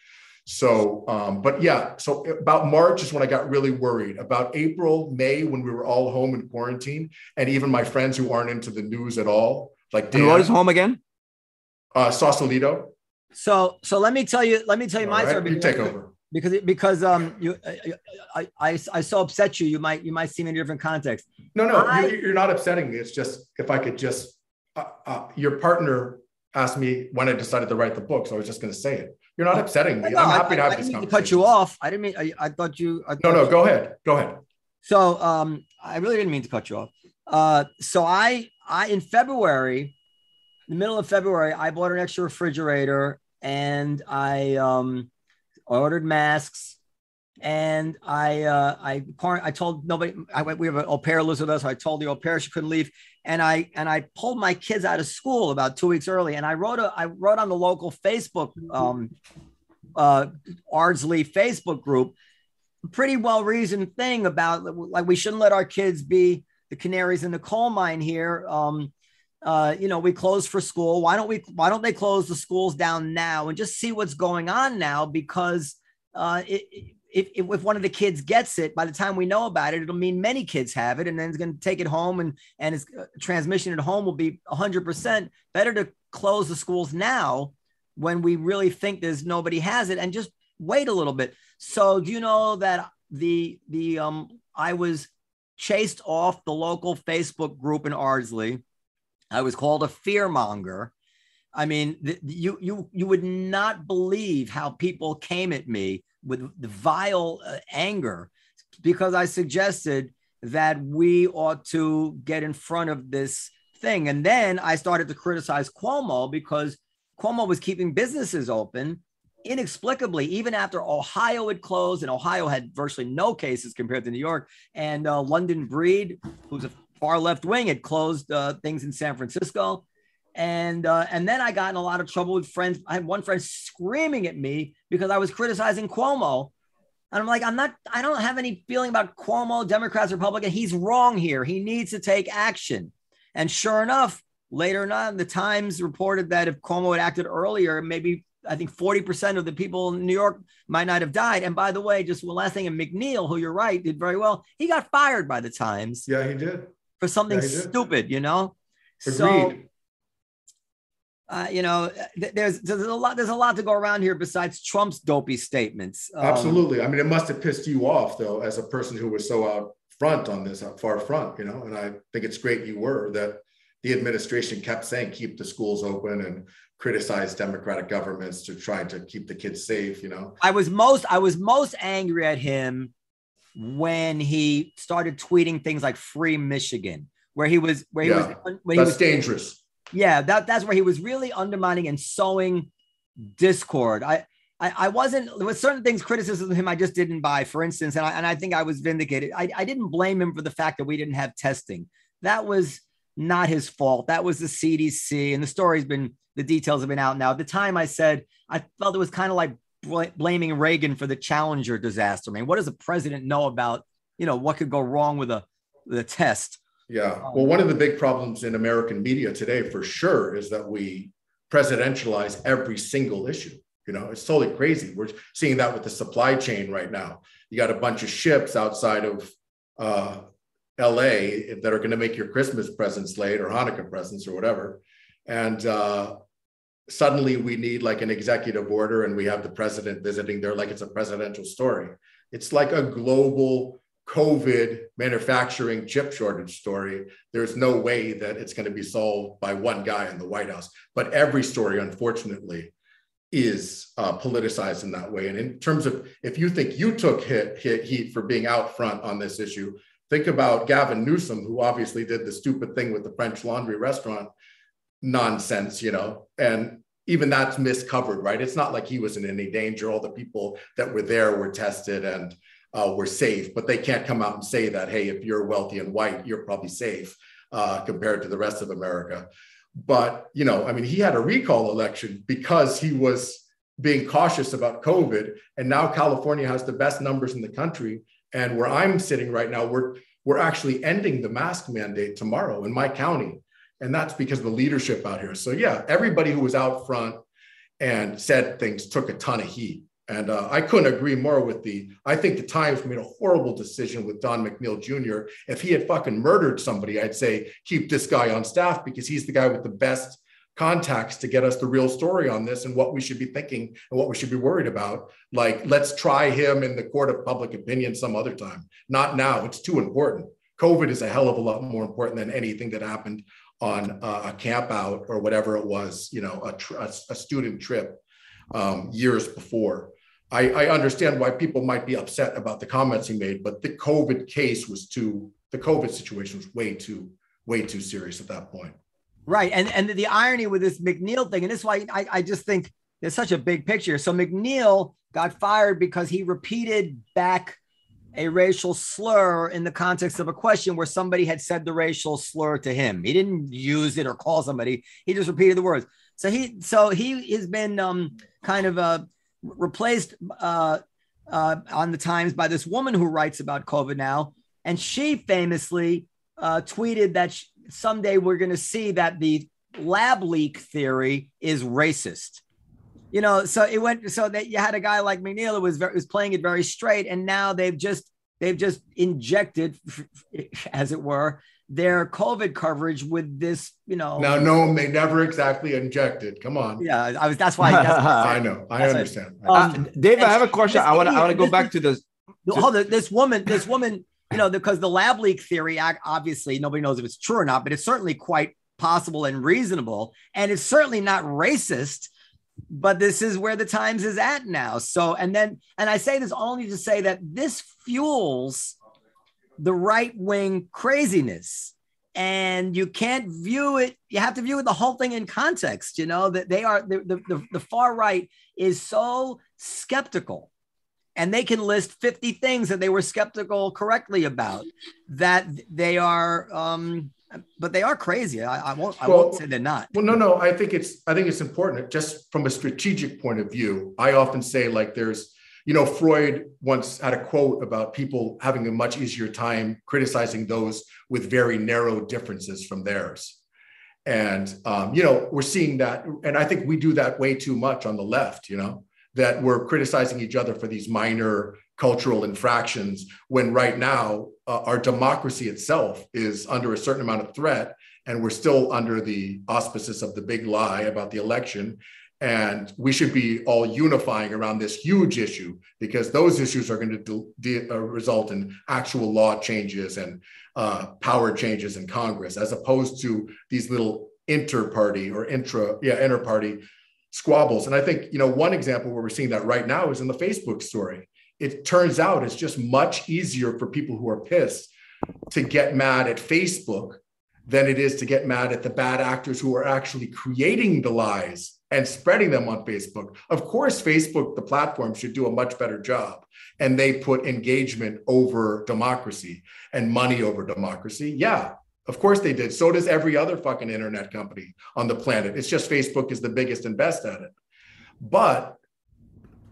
So, um, but yeah, so about March is when I got really worried. About April, May, when we were all home in quarantine, and even my friends who aren't into the news at all, like Dan, and what is home again? uh, Sausalito. So so let me tell you let me tell you All my right, story you because- take over. because because um you I, I I so upset you you might you might see me in a different context. No, no, I- you- you're not upsetting me. It's just if I could just, uh, uh, your partner asked me when I decided to write the book, so I was just going to say it. You're not upsetting me. No, I'm I- happy to have I this didn't mean to conversation. cut you off. I didn't mean I, I thought you I No, thought no, you- go ahead. Go ahead. So um, I really didn't mean to cut you off. Uh, so I, I in February, the middle of February, I bought an extra refrigerator and I um, ordered masks. And I, uh, I, I told nobody. I went. We have an au pair lives with us. I told the au pair she couldn't leave, and I and I pulled my kids out of school about two weeks early. And I wrote a, I wrote on the local Facebook, um, uh, Ardsley Facebook group, a pretty well reasoned thing about like we shouldn't let our kids be the canaries in the coal mine here. Um, uh, you know, we closed for school. Why don't we? Why don't they close the schools down now and just see what's going on now? Because uh, it, if, if if one of the kids gets it, by the time we know about it, it'll mean many kids have it, and then it's going to take it home, and and its uh, transmission at home will be hundred percent. Better to close the schools now when we really think there's nobody has it, and just wait a little bit. So, do you know that the the um I was chased off the local Facebook group in Ardsley. I was called a fear monger. I mean, the, you you you would not believe how people came at me with the vile uh, anger because I suggested that we ought to get in front of this thing. And then I started to criticize Cuomo because Cuomo was keeping businesses open inexplicably, even after Ohio had closed and Ohio had virtually no cases compared to New York, and uh, London Breed, who's a far left wing, had closed uh, things in San Francisco. And uh, and then I got in a lot of trouble with friends. I had one friend screaming at me because I was criticizing Cuomo. And I'm like, I'm not, I don't have any feeling about Cuomo, Democrats, Republican. He's wrong here. He needs to take action. And sure enough, later on, the Times reported that if Cuomo had acted earlier, maybe I think 40% of the people in New York might not have died. And by the way, just one last thing, and McNeil, who you're right, did very well. He got fired by the Times Yeah, he did. for something Yeah, did. stupid, you know? So, Agreed. Uh, you know, th- there's there's a lot there's a lot to go around here besides Trump's dopey statements. Um, Absolutely. I mean, it must have pissed you off, though, as a person who was so out front on this, out far front, you know. And I think it's great you were that the administration kept saying keep the schools open and criticize democratic governments to try to keep the kids safe, you know. I was most I was most angry at him when he started tweeting things like "Free Michigan," where he was where he Yeah, was where he That's was dangerous. Yeah that that's where he was really undermining and sowing discord. I. I, I wasn't was certain things criticism of him I just didn't buy. For instance, and I and I think I was vindicated. I, I didn't blame him for the fact that we didn't have testing. That was not his fault. That was the CDC, and the story's been the details have been out now. At the time, I said I felt it was kind of like bl- blaming Reagan for the Challenger disaster. I mean, what does the president know about, you know, what could go wrong with a, with a test? Yeah. Well, one of the big problems in American media today, for sure, is that we presidentialize every single issue. You know, it's totally crazy. We're seeing that with the supply chain right now. You got a bunch of ships outside of uh, LA that are going to make your Christmas presents late or Hanukkah presents or whatever. And uh, suddenly we need like an executive order and we have the president visiting there like it's a presidential story. It's like a global COVID manufacturing chip shortage story. There's no way that it's going to be solved by one guy in the White House. But every story, unfortunately, is uh, politicized in that way. And in terms of if you think you took hit, hit heat for being out front on this issue, think about Gavin Newsom, who obviously did the stupid thing with the French Laundry restaurant nonsense, you know, and even that's miscovered, right? It's not like he was in any danger. All the people that were there were tested and uh, were safe, but they can't come out and say that, hey, if you're wealthy and white, you're probably safe uh, compared to the rest of America. But, you know, I mean, he had a recall election because he was being cautious about COVID. And now California has the best numbers in the country. And where I'm sitting right now, we're, we're actually ending the mask mandate tomorrow in my county. And that's because of the leadership out here. So, yeah, everybody who was out front and said things took a ton of heat. And uh, I couldn't agree more with the. I think the Times made a horrible decision with Don McNeil Jr. If he had fucking murdered somebody, I'd say keep this guy on staff because he's the guy with the best contacts to get us the real story on this and what we should be thinking and what we should be worried about. Like, let's try him in the court of public opinion some other time. Not now. It's too important. COVID is a hell of a lot more important than anything that happened on a camp out or whatever it was, you know, a, tr- a, a student trip um, years before. I, I, understand why people might be upset about the comments he made, but the COVID case was too, the COVID situation was way too, way too serious at that point. Right. And and the irony with this McNeil thing, and this is why I, I just think there's such a big picture. So McNeil got fired because he repeated back a racial slur in the context of a question where somebody had said the racial slur to him. He didn't use it or call somebody. He just repeated the words. So he so he has been um, kind of uh, replaced uh, uh, on the Times by this woman who writes about COVID now, and she famously uh, tweeted that someday we're going to see that the lab leak theory is racist. You know, so it went so that you had a guy like McNeil who was very, was playing it very straight, and now they've just they've just injected, as it were, their COVID coverage with this, you know. Now, no, they never exactly injected. Come on. Yeah, I was. That's why. <laughs> That's, I know. I understand. Um, uh, Dave, I have a question. I want to. I want to go back to this. Hold on. This woman. This woman. You know, because the lab leak theory, obviously, nobody knows if it's true or not, but it's certainly quite possible and reasonable, and it's certainly not racist but this is where the times is at now so and then and i say this only to say that this fuels the right wing craziness and you can't view it you have to view the whole thing in context you know that they are the, the, the far right is so skeptical and they can list 50 things that they were skeptical correctly about that they are um, but they are crazy. I, I won't. I well, won't say they're not. Well, no, no. I think it's. I think it's important. Just from a strategic point of view, I often say like there's. You know, Freud once had a quote about people having a much easier time criticizing those with very narrow differences from theirs. And um, you know, we're seeing that, and I think we do that way too much on the left. You know, that we're criticizing each other for these minor cultural infractions when right now uh, our democracy itself is under a certain amount of threat and we're still under the auspices of the big lie about the election and we should be all unifying around this huge issue because those issues are going to de- uh, result in actual law changes and uh, power changes in congress as opposed to these little inter-party or intra yeah inter-party squabbles. And i think you know one example where we're seeing that right now is in the facebook story. It turns out it's just much easier for people who are pissed to get mad at Facebook than it is to get mad at the bad actors who are actually creating the lies and spreading them on Facebook. Of course, Facebook, the platform, should do a much better job. And they put engagement over democracy and money over democracy. Yeah, of course they did. So does every other fucking internet company on the planet. It's just Facebook is the biggest and best at it. But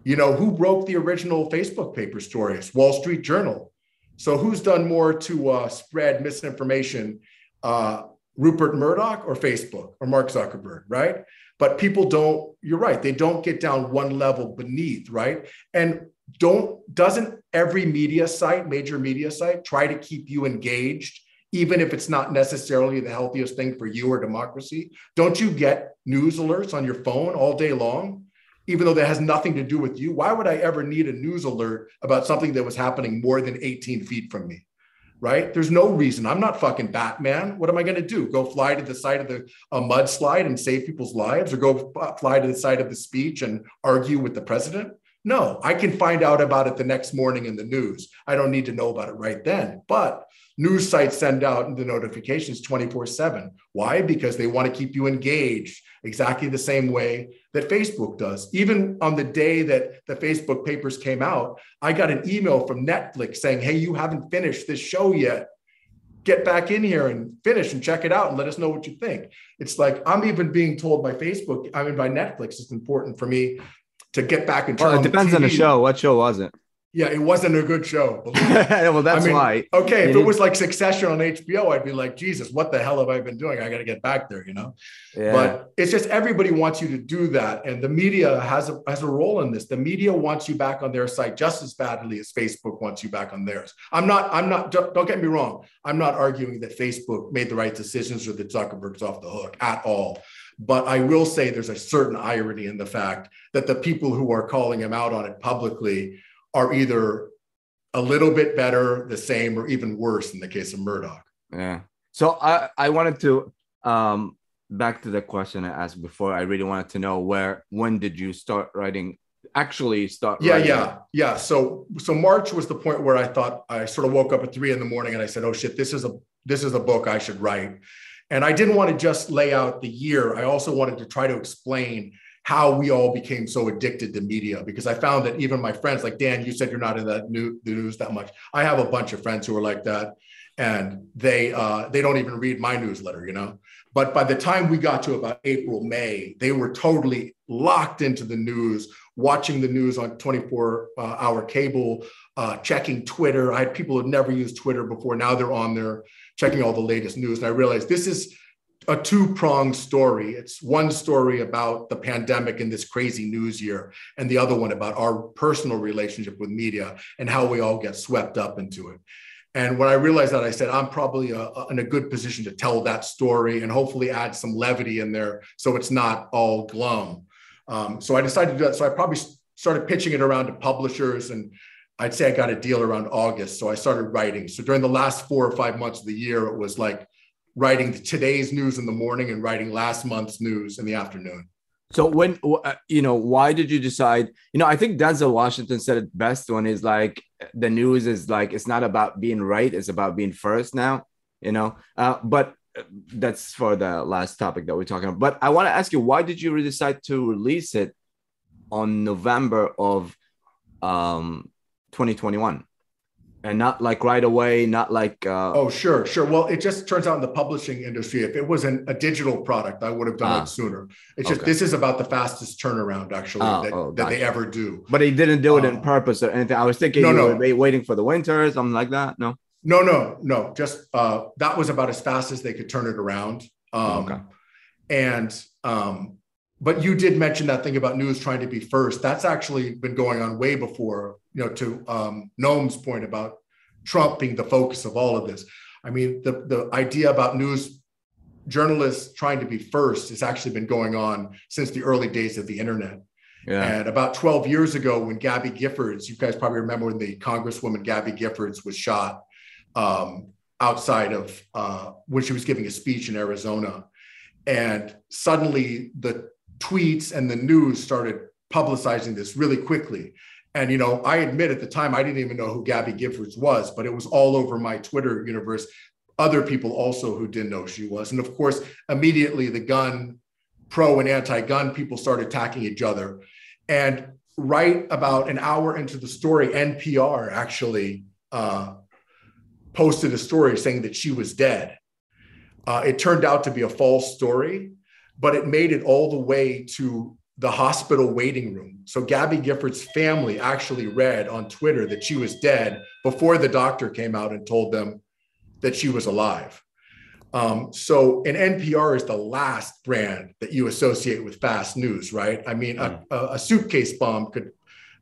You know, who broke the original Facebook paper stories? Wall Street Journal. So who's done more to uh, spread misinformation? Uh, Rupert Murdoch or Facebook or Mark Zuckerberg, right? But people don't, you're right, they don't get down one level beneath, right? And don't, doesn't every media site, major media site, try to keep you engaged, even if it's not necessarily the healthiest thing for you or democracy? Don't you get news alerts on your phone all day long? Even though that has nothing to do with you, why would I ever need a news alert about something that was happening more than 18 feet from me? Right? There's no reason. I'm not fucking Batman. What am I going to do? Go fly to the side of the a mudslide and save people's lives, or go fly to the side of the speech and argue with the president? No, I can find out about it the next morning in the news. I don't need to know about it right then. But news sites send out the notifications 24 7. Why? Because they want to keep you engaged exactly the same way that Facebook does. Even on the day that the Facebook papers came out, I got an email from Netflix saying, Hey, you haven't finished this show yet. Get back in here and finish and check it out and let us know what you think. It's like I'm even being told by Facebook, I mean, by Netflix, it's important for me to get back and turn. Well, it depends on the, on the show. What show was it? Yeah, it wasn't a good show. <laughs> well, that's I mean, why. Okay, if it was like Succession on HBO, I'd be like, Jesus, what the hell have I been doing? I got to get back there, you know. Yeah. But it's just everybody wants you to do that, and the media has a has a role in this. The media wants you back on their site just as badly as Facebook wants you back on theirs. I'm not. I'm not. Don't, don't get me wrong. I'm not arguing that Facebook made the right decisions or that Zuckerberg's off the hook at all. But I will say there's a certain irony in the fact that the people who are calling him out on it publicly are either a little bit better, the same, or even worse in the case of Murdoch. Yeah. So I, I wanted to um back to the question I asked before. I really wanted to know where when did you start writing actually start yeah writing? yeah yeah so so march was the point where i thought i sort of woke up at three in the morning and i said oh shit this is a this is a book i should write and i didn't want to just lay out the year i also wanted to try to explain how we all became so addicted to media because I found that even my friends, like Dan, you said you're not in that new, the news that much. I have a bunch of friends who are like that, and they uh, they don't even read my newsletter, you know. But by the time we got to about April, May, they were totally locked into the news, watching the news on 24 uh, hour cable, uh, checking Twitter. I had people who had never used Twitter before. Now they're on there checking all the latest news. And I realized this is a two pronged story. It's one story about the pandemic and this crazy news year, and the other one about our personal relationship with media and how we all get swept up into it. And when I realized that, I said, I'm probably a, a, in a good position to tell that story and hopefully add some levity in there so it's not all glum. Um, so I decided to do that. So I probably started pitching it around to publishers and I'd say I got a deal around August. So I started writing. So during the last four or five months of the year, it was like writing today's news in the morning and writing last month's news in the afternoon. So when uh, you know, why did you decide? You know, I think Denzel Washington said it best when he's like, the news is like it's not about being right; it's about being first now. You know, uh, but uh, that's for the last topic that we're talking about. But I want to ask you, why did you decide to release it on November of um, 2021? And not like right away, not like. Uh... oh, sure, sure. Well, it just turns out in the publishing industry, if it was an, a digital product, I would have done ah, it sooner. It's just okay. this is about the fastest turnaround actually ah, that, oh, that they ever do. But he didn't do it um, in purpose or anything. I was thinking no, no. waiting for the winter or something like that. No. No, no, no. Just uh, that was about as fast as they could turn it around. Um, okay. And um, but you did mention that thing about news trying to be first. That's actually been going on way before, you know, to um, Noam's point about Trump being the focus of all of this. I mean, the, the idea about news journalists trying to be first has actually been going on since the early days of the internet. Yeah. And about 12 years ago, when Gabby Giffords, you guys probably remember when the Congresswoman Gabby Giffords was shot um, outside of uh, when she was giving a speech in Arizona. And suddenly the tweets and the news started publicizing this really quickly. And you know, I admit at the time I didn't even know who Gabby Giffords was, but it was all over my Twitter universe. Other people also who didn't know she was, and of course, immediately the gun pro and anti-gun people started attacking each other. And right about an hour into the story, NPR actually uh, posted a story saying that she was dead. Uh, it turned out to be a false story, but it made it all the way to the hospital waiting room. So Gabby Gifford's family actually read on Twitter that she was dead before the doctor came out and told them that she was alive. Um, so, an NPR is the last brand that you associate with fast news, right? I mean, a, hmm. a, a suitcase bomb could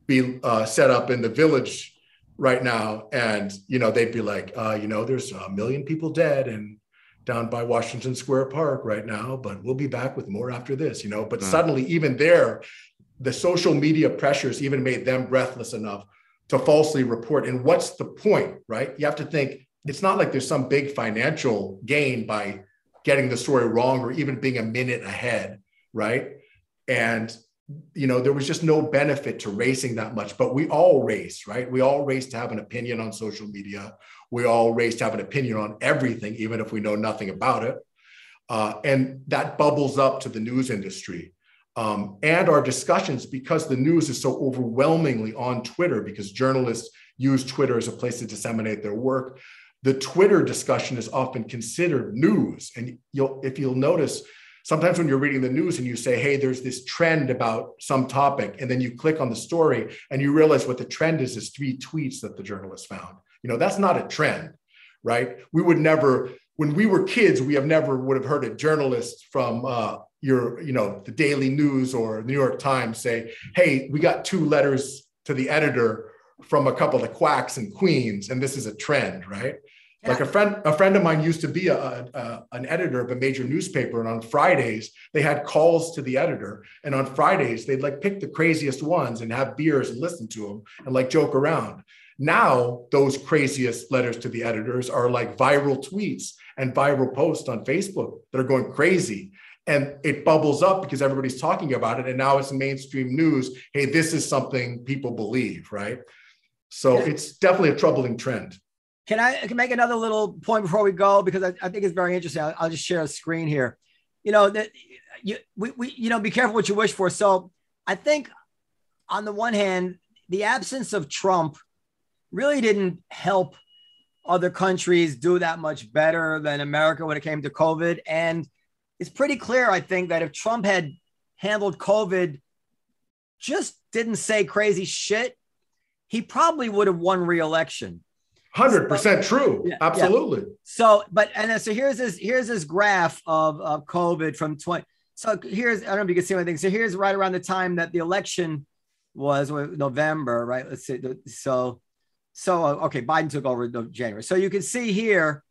be uh, set up in the village right now, and you know they'd be like, uh, you know, there's a million people dead and down by Washington Square Park right now, but we'll be back with more after this, you know. But suddenly, even there, the social media pressures even made them breathless enough to falsely report. And what's the point, right? You have to think it's not like there's some big financial gain by getting the story wrong or even being a minute ahead, right? And you know, there was just no benefit to racing that much, but we all race, right? We all race to have an opinion on social media. We all race to have an opinion on everything, even if we know nothing about it. Uh, and that bubbles up to the news industry um, and our discussions because the news is so overwhelmingly on Twitter because journalists use Twitter as a place to disseminate their work the Twitter discussion is often considered news. And you'll, if you'll notice, sometimes when you're reading the news and you say, hey, there's this trend about some topic, and then you click on the story and you realize what the trend is is three tweets that the journalist found. You know, that's not a trend, right? We would never, when we were kids, we have never would have heard a journalist from uh, your, you know, the Daily News or New York Times say, hey, we got two letters to the editor from a couple of quacks in Queens, and this is a trend, right? Yeah. Like a friend, a friend of mine used to be a, a, an editor of a major newspaper, and on Fridays they had calls to the editor, and on Fridays they'd like pick the craziest ones and have beers and listen to them and like joke around. Now those craziest letters to the editors are like viral tweets and viral posts on Facebook that are going crazy and it bubbles up because everybody's talking about it and now it's mainstream news hey this is something people believe right so yeah. it's definitely a troubling trend. Can I can make another little point before we go because I, I think it's very interesting. I'll, I'll, just share a screen here. You know that you we, we you know be careful what you wish for. So I think on the one hand, the absence of Trump really didn't help other countries do that much better than America when it came to COVID. And it's pretty clear, I think, that if Trump had handled COVID, just didn't say crazy shit he probably would have won re-election. Hundred percent true. Yeah, Absolutely. Yeah. So, but and then so here's this here's this graph of, of COVID from 20. So here's I don't know if you can see anything. So here's right around the time that the election was November, right? Let's see. So, so uh, okay, Biden took over in January. So you can see here,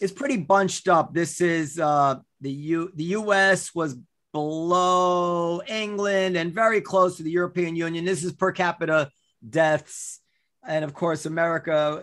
it's pretty bunched up. This is uh, the U the U.S. was below England and very close to the European Union. This is per capita deaths. And of course, America,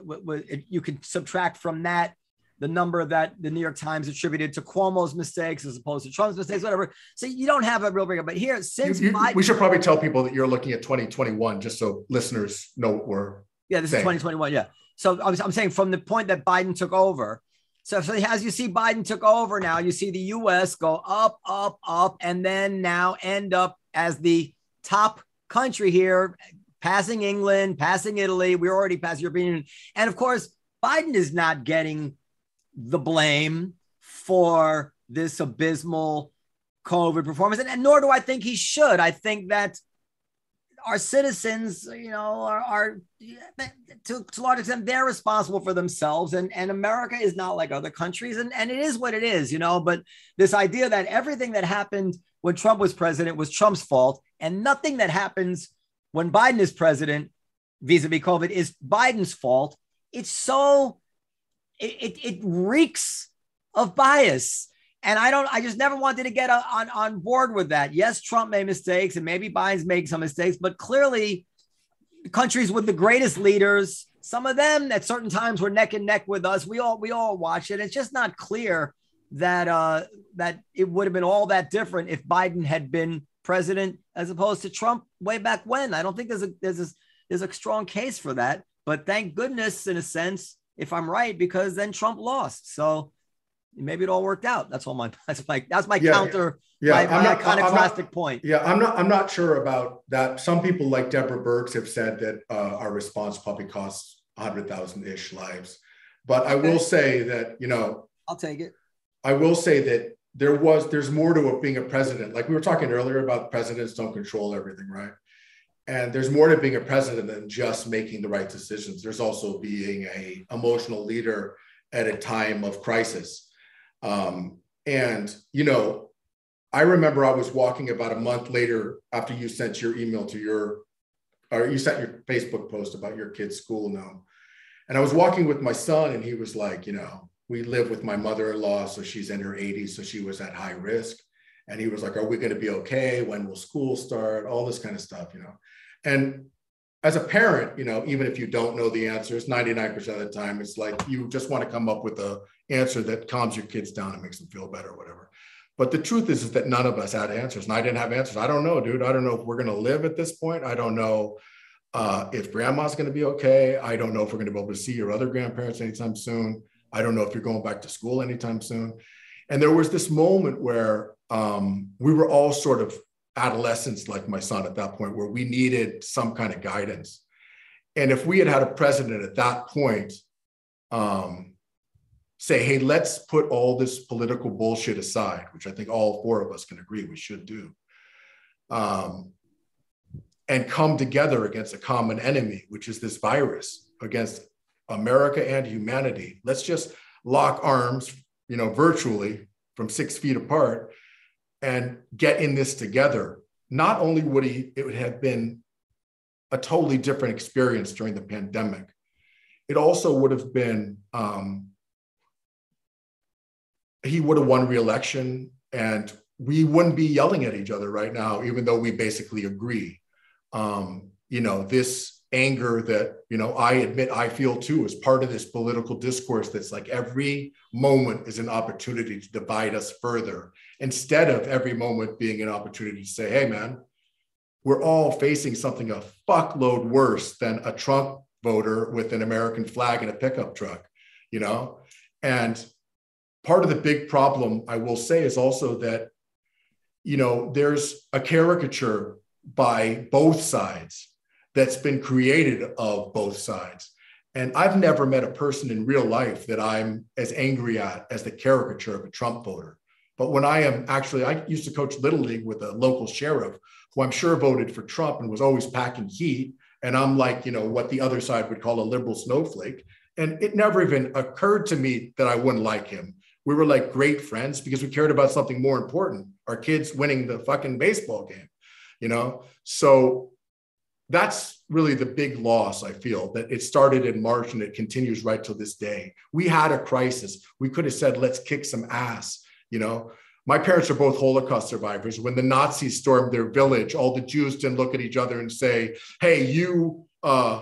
you can subtract from that the number that the New York Times attributed to Cuomo's mistakes as opposed to Trump's mistakes, whatever. So you don't have a real breakup. But here, since you, you, Biden, we should probably tell people that you're looking at 2021, just so listeners know what we're. Yeah, this saying. is 2021. Yeah. So I'm, I'm saying from the point that Biden took over. So, so as you see Biden took over now, you see the U.S. go up, up, up, and then now end up as the top country here, passing England, passing Italy. We're already past European Union. And of course, Biden is not getting the blame for this abysmal COVID performance, and, and, nor do I think he should. I think that our citizens, you know, are, are to, to a large extent they're responsible for themselves, and and America is not like other countries, and and it is what it is, you know. But this idea that everything that happened when Trump was president was Trump's fault, and nothing that happens when Biden is president vis-a-vis COVID is Biden's fault. It's so it, it, it reeks of bias. And I don't, I just never wanted to get on, on board with that. Yes, Trump made mistakes and maybe Biden's made some mistakes, but clearly countries with the greatest leaders, some of them at certain times were neck and neck with us. We all, we all watch it. It's just not clear that, uh, that it would have been all that different if Biden had been president as opposed to Trump way back when. I don't think there's a there's a, there's a strong case for that. But thank goodness, in a sense, if I'm right, because then Trump lost. So maybe it all worked out. That's all my <laughs> that's my that's my yeah, counter. Yeah, my, I'm my not, contrastic not, point. Yeah, I'm not I'm not sure about that. Some people like Deborah Birx have said that uh, our response probably costs hundred thousand ish lives. But I will say that you know I'll take it. I will say that there was there's more to it being a president. Like we were talking earlier about presidents don't control everything, right? And there's more to being a president than just making the right decisions. There's also being a emotional leader at a time of crisis. Um, and you know, I remember I was walking about a month later after you sent your email to your, or you sent your Facebook post about your kid's school now. And I was walking with my son, and he was like, you know, we live with my mother-in-law so she's in her 80s so she was at high risk. And he was like are we going to be okay? When will school start? All this kind of stuff you know. And as a parent you know even if you don't know the answers 99% of the time it's like you just want to come up with a answer that calms your kids down and makes them feel better or whatever. But the truth is, is that none of us had answers and i didn't have answers. I don't know dude. I don't know if we're going to live at this point. I don't know uh, if grandma's going to be okay. I don't know if we're going to be able to see your other grandparents anytime soon. I don't know if you're going back to school anytime soon. And there was this moment where um, we were all sort of adolescents, like my son at that point, where we needed some kind of guidance. And if we had had a president at that point um, say, hey, let's put all this political bullshit aside, which I think all four of us can agree we should do, um, and come together against a common enemy, which is this virus, against America and humanity. Let's just lock arms, you know, virtually from six feet apart and get in this together. Not only would he, it would have been a totally different experience during the pandemic. It also would have been, um, he would have won re-election and we wouldn't be yelling at each other right now, even though we basically agree. Um, you know, this anger that you know i admit i feel too as part of this political discourse that's like every moment is an opportunity to divide us further instead of every moment being an opportunity to say hey man we're all facing something a fuckload worse than a trump voter with an american flag and a pickup truck you know and part of the big problem i will say is also that you know there's a caricature by both sides that's been created of both sides. And I've never met a person in real life that I'm as angry at as the caricature of a Trump voter. But when I am actually, I used to coach Little League with a local sheriff who I'm sure voted for Trump and was always packing heat. And I'm like, you know, what the other side would call a liberal snowflake. And it never even occurred to me that I wouldn't like him. We were like great friends because we cared about something more important our kids winning the fucking baseball game, you know? So that's really the big loss i feel that it started in march and it continues right till this day. We had a crisis. We could have said let's kick some ass you know? My parents are both holocaust survivors. When the nazis stormed their village all the jews didn't look at each other and say hey you uh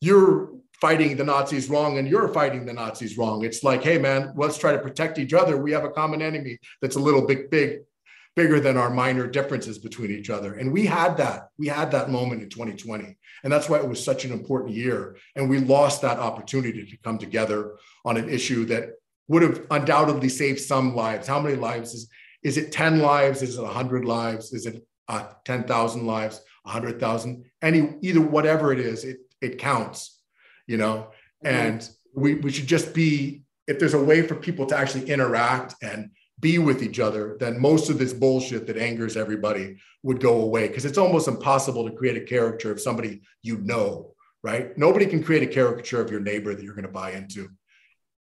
you're fighting the nazis wrong and you're fighting the nazis wrong it's like hey man let's try to protect each other we have a common enemy that's a little bit big bigger than our minor differences between each other. And we had that. We had that moment in 2020. And that's why it was such an important year. And we lost that opportunity to come together on an issue that would have undoubtedly saved some lives. How many lives is is it 10 lives? Is it 100 lives? Is it uh, 10,000 lives? 100,000? Any either whatever it is, it it counts, you know. Mm-hmm. And we we should just be if there's a way for people to actually interact and be with each other, then most of this bullshit that angers everybody would go away. Because it's almost impossible to create a caricature of somebody you know, right? Nobody can create a caricature of your neighbor that you're going to buy into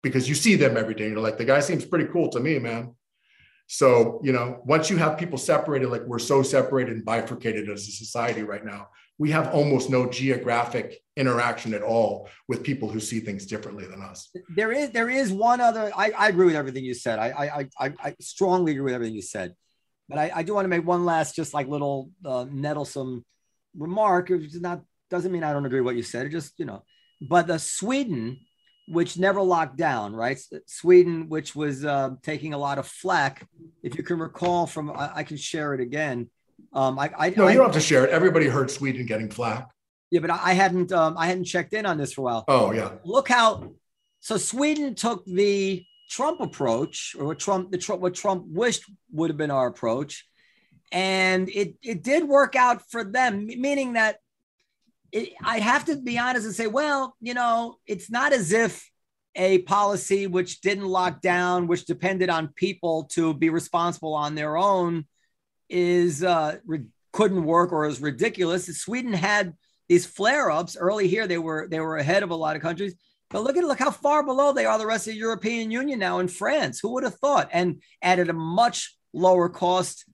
because you see them every day. You're like, the guy seems pretty cool to me, man. So, you know, once you have people separated, like we're so separated and bifurcated as a society right now, we have almost no geographic interaction at all with people who see things differently than us. There is there is one other. I, I agree with everything you said. I, I I I strongly agree with everything you said, but I, I do want to make one last just like little uh, nettlesome remark. It not doesn't mean I don't agree with what you said. It just you know, but the Sweden, which never locked down, right? Sweden, which was uh, taking a lot of flack. If you can recall from, I, I can share it again um, I, I no, I, you don't have to share it. Everybody heard Sweden getting flack. Yeah, but I hadn't um, I hadn't checked in on this for a while. Oh yeah. Look how so Sweden took the Trump approach, or what Trump the Trump what Trump wished would have been our approach, and it it did work out for them. Meaning that it, I'd have to be honest and say, well, you know, it's not as if a policy which didn't lock down, which depended on people to be responsible on their own, is uh, re- couldn't work or is ridiculous. Sweden had these flare-ups early here. They were they were ahead of a lot of countries. But look at look how far below they are the rest of the European Union now in France. Who would have thought? And added a much lower cost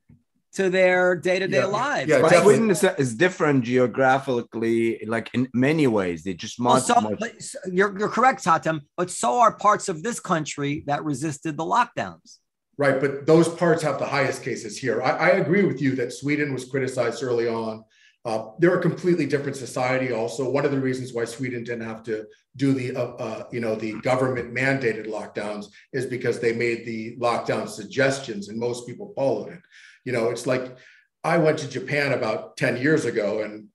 to their day-to-day Yeah. lives. Yeah, right? Sweden is, is different geographically, like in many ways. They just Well, much, so, much you're, you're correct, Hatem, but so are parts of this country that resisted the lockdowns. Right, but those parts have the highest cases here. I, I agree with you that Sweden was criticized early on. Uh, they're a completely different society. Also, one of the reasons why Sweden didn't have to do the, uh, uh, you know, the government mandated lockdowns is because they made the lockdown suggestions, and most people followed it. You know, it's like I went to Japan about ten years ago, and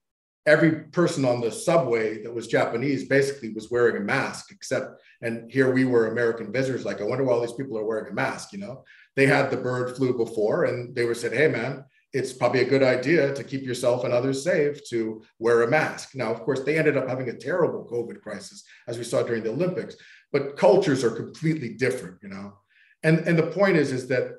every person on the subway that was Japanese basically was wearing a mask, except, and here we were American visitors. Like, I wonder why all these people are wearing a mask. You know, they had the bird flu before, and they were said, "Hey, man." It's probably a good idea to keep yourself and others safe to wear a mask. Now, of course, they ended up having a terrible COVID crisis, as we saw during the Olympics. But cultures are completely different, you know. And and the point is, is that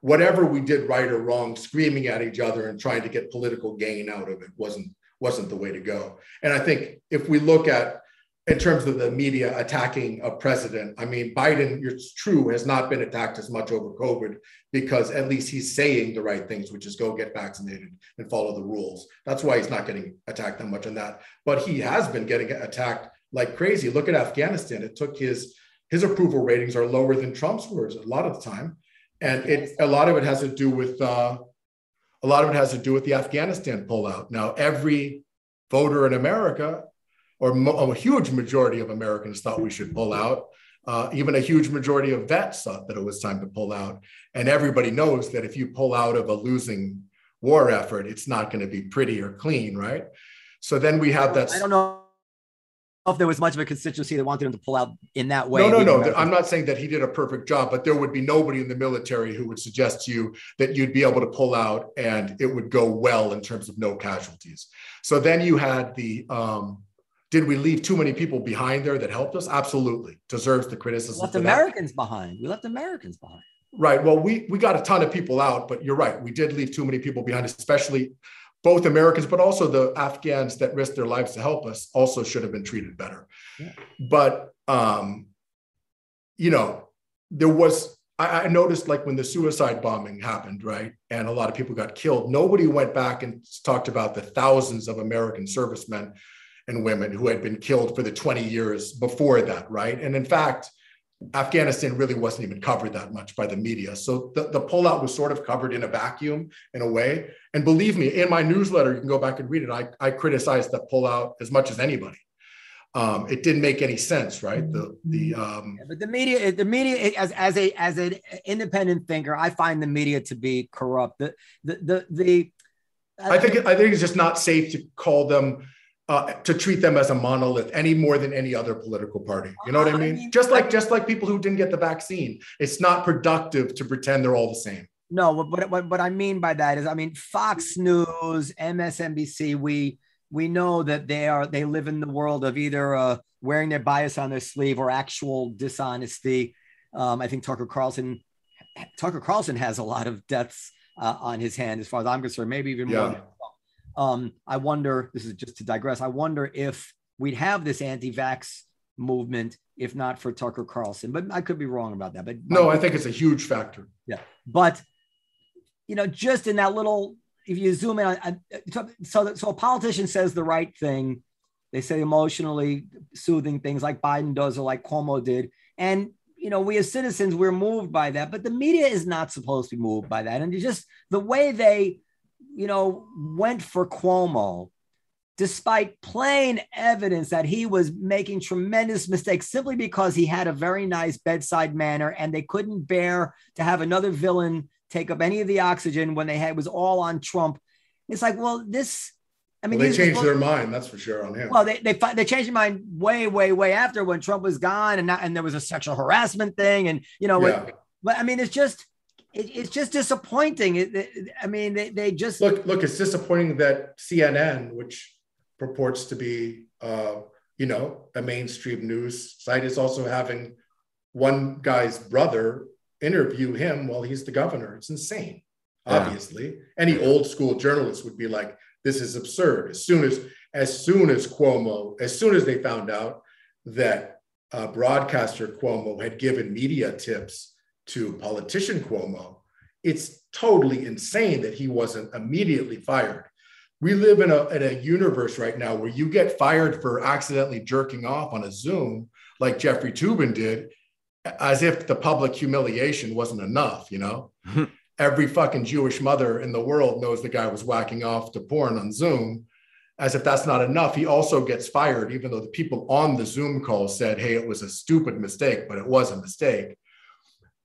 whatever we did right or wrong, screaming at each other and trying to get political gain out of it wasn't wasn't the way to go. And I think if we look at in terms of the media attacking a president, I mean, Biden, it's true, has not been attacked as much over COVID because at least he's saying the right things, which is go get vaccinated and follow the rules. That's why he's not getting attacked that much on that. But he has been getting attacked like crazy. Look at Afghanistan. It took his his approval ratings are lower than Trump's were a lot of the time, and it a lot of it has to do with uh, a lot of it has to do with the Afghanistan pullout. Now, every voter in America, or mo- a huge majority of Americans, thought we should pull out. Uh, even a huge majority of vets thought that it was time to pull out. And everybody knows that if you pull out of a losing war effort, it's not going to be pretty or clean, right? So then we have that. I don't know if there was much of a constituency that wanted him to pull out in that way. No, no, no. Americans- I'm not saying that he did a perfect job, but there would be nobody in the military who would suggest to you that you'd be able to pull out and it would go well in terms of no casualties. So then you had the um, did we leave too many people behind there that helped us? Absolutely. Deserves the We criticism. left for that. Americans behind. We left Americans behind. Right. Well, we we got a ton of people out, but you're right. We did leave too many people behind, especially both Americans, but also the Afghans that risked their lives to help us also should have been treated better. Yeah. But um, you know, there was I, I noticed like when the suicide bombing happened, right, and a lot of people got killed. Nobody went back and talked about the thousands of American servicemen and women who had been killed for the 20 years before that, right? And in fact, Afghanistan really wasn't even covered that much by the media. So the, the pullout was sort of covered in a vacuum in a way. And believe me, in my newsletter, you can go back and read it. I, I criticized that pullout as much as anybody. Um, it didn't make any sense, right? The the um, Yeah, but the media, the media, as as a as an independent thinker, I find the media to be corrupt. The the the, the I think I think it's just not safe to call them uh, to treat them as a monolith any more than any other political party. You know what I I mean? just like just like people who didn't get the vaccine, it's not productive to pretend they're all the same. No, what, what, what, I mean by that is, I mean, Fox News, MSNBC, we we know that they are they live in the world of either uh, wearing their bias on their sleeve or actual dishonesty. Um, I think Tucker Carlson, Tucker Carlson has a lot of deaths uh, on his hand, as far as I'm concerned, maybe even more. Yeah. Trump. Um, I wonder. This is just to digress. I wonder if we'd have this anti-vax movement if not for Tucker Carlson, but I could be wrong about that. But No, I think it's a huge factor. Yeah. But you know, just in that little, if you zoom in on, on so so a politician says the right thing, they say emotionally soothing things like Biden does or like Cuomo did, and you know, we as citizens we're moved by that, but the media is not supposed to be moved by that, and just the way they, you know, went for Cuomo. Despite plain evidence that he was making tremendous mistakes simply because he had a very nice bedside manner and they couldn't bear to have another villain take up any of the oxygen when they had it was all on Trump. It's like, well, this. I mean, well, they changed their mind, that's for sure, on him. Well, they they they changed their mind way, way, way after when Trump was gone, and not, and there was a sexual harassment thing, and you know, yeah. but I mean, it's just it, it's just disappointing. It, it- I mean, they, they just Look, look, it's disappointing that CNN, which purports to be uh, you know, a mainstream news site is also having one guy's brother interview him while he's the governor. It's insane, Yeah. obviously. Any old school journalist would be like, this is absurd. As soon as, as soon as Cuomo, as soon as they found out that uh, broadcaster Cuomo had given media tips to politician Cuomo, it's totally insane that he wasn't immediately fired. We live in a, in a universe right now where you get fired for accidentally jerking off on a Zoom, like Jeffrey Toobin did, as if the public humiliation wasn't enough, you know? <laughs> Every fucking Jewish mother in the world knows the guy was whacking off to porn on Zoom. As if that's not enough, he also gets fired, even though the people on the Zoom call said, hey, it was a stupid mistake, but it was a mistake.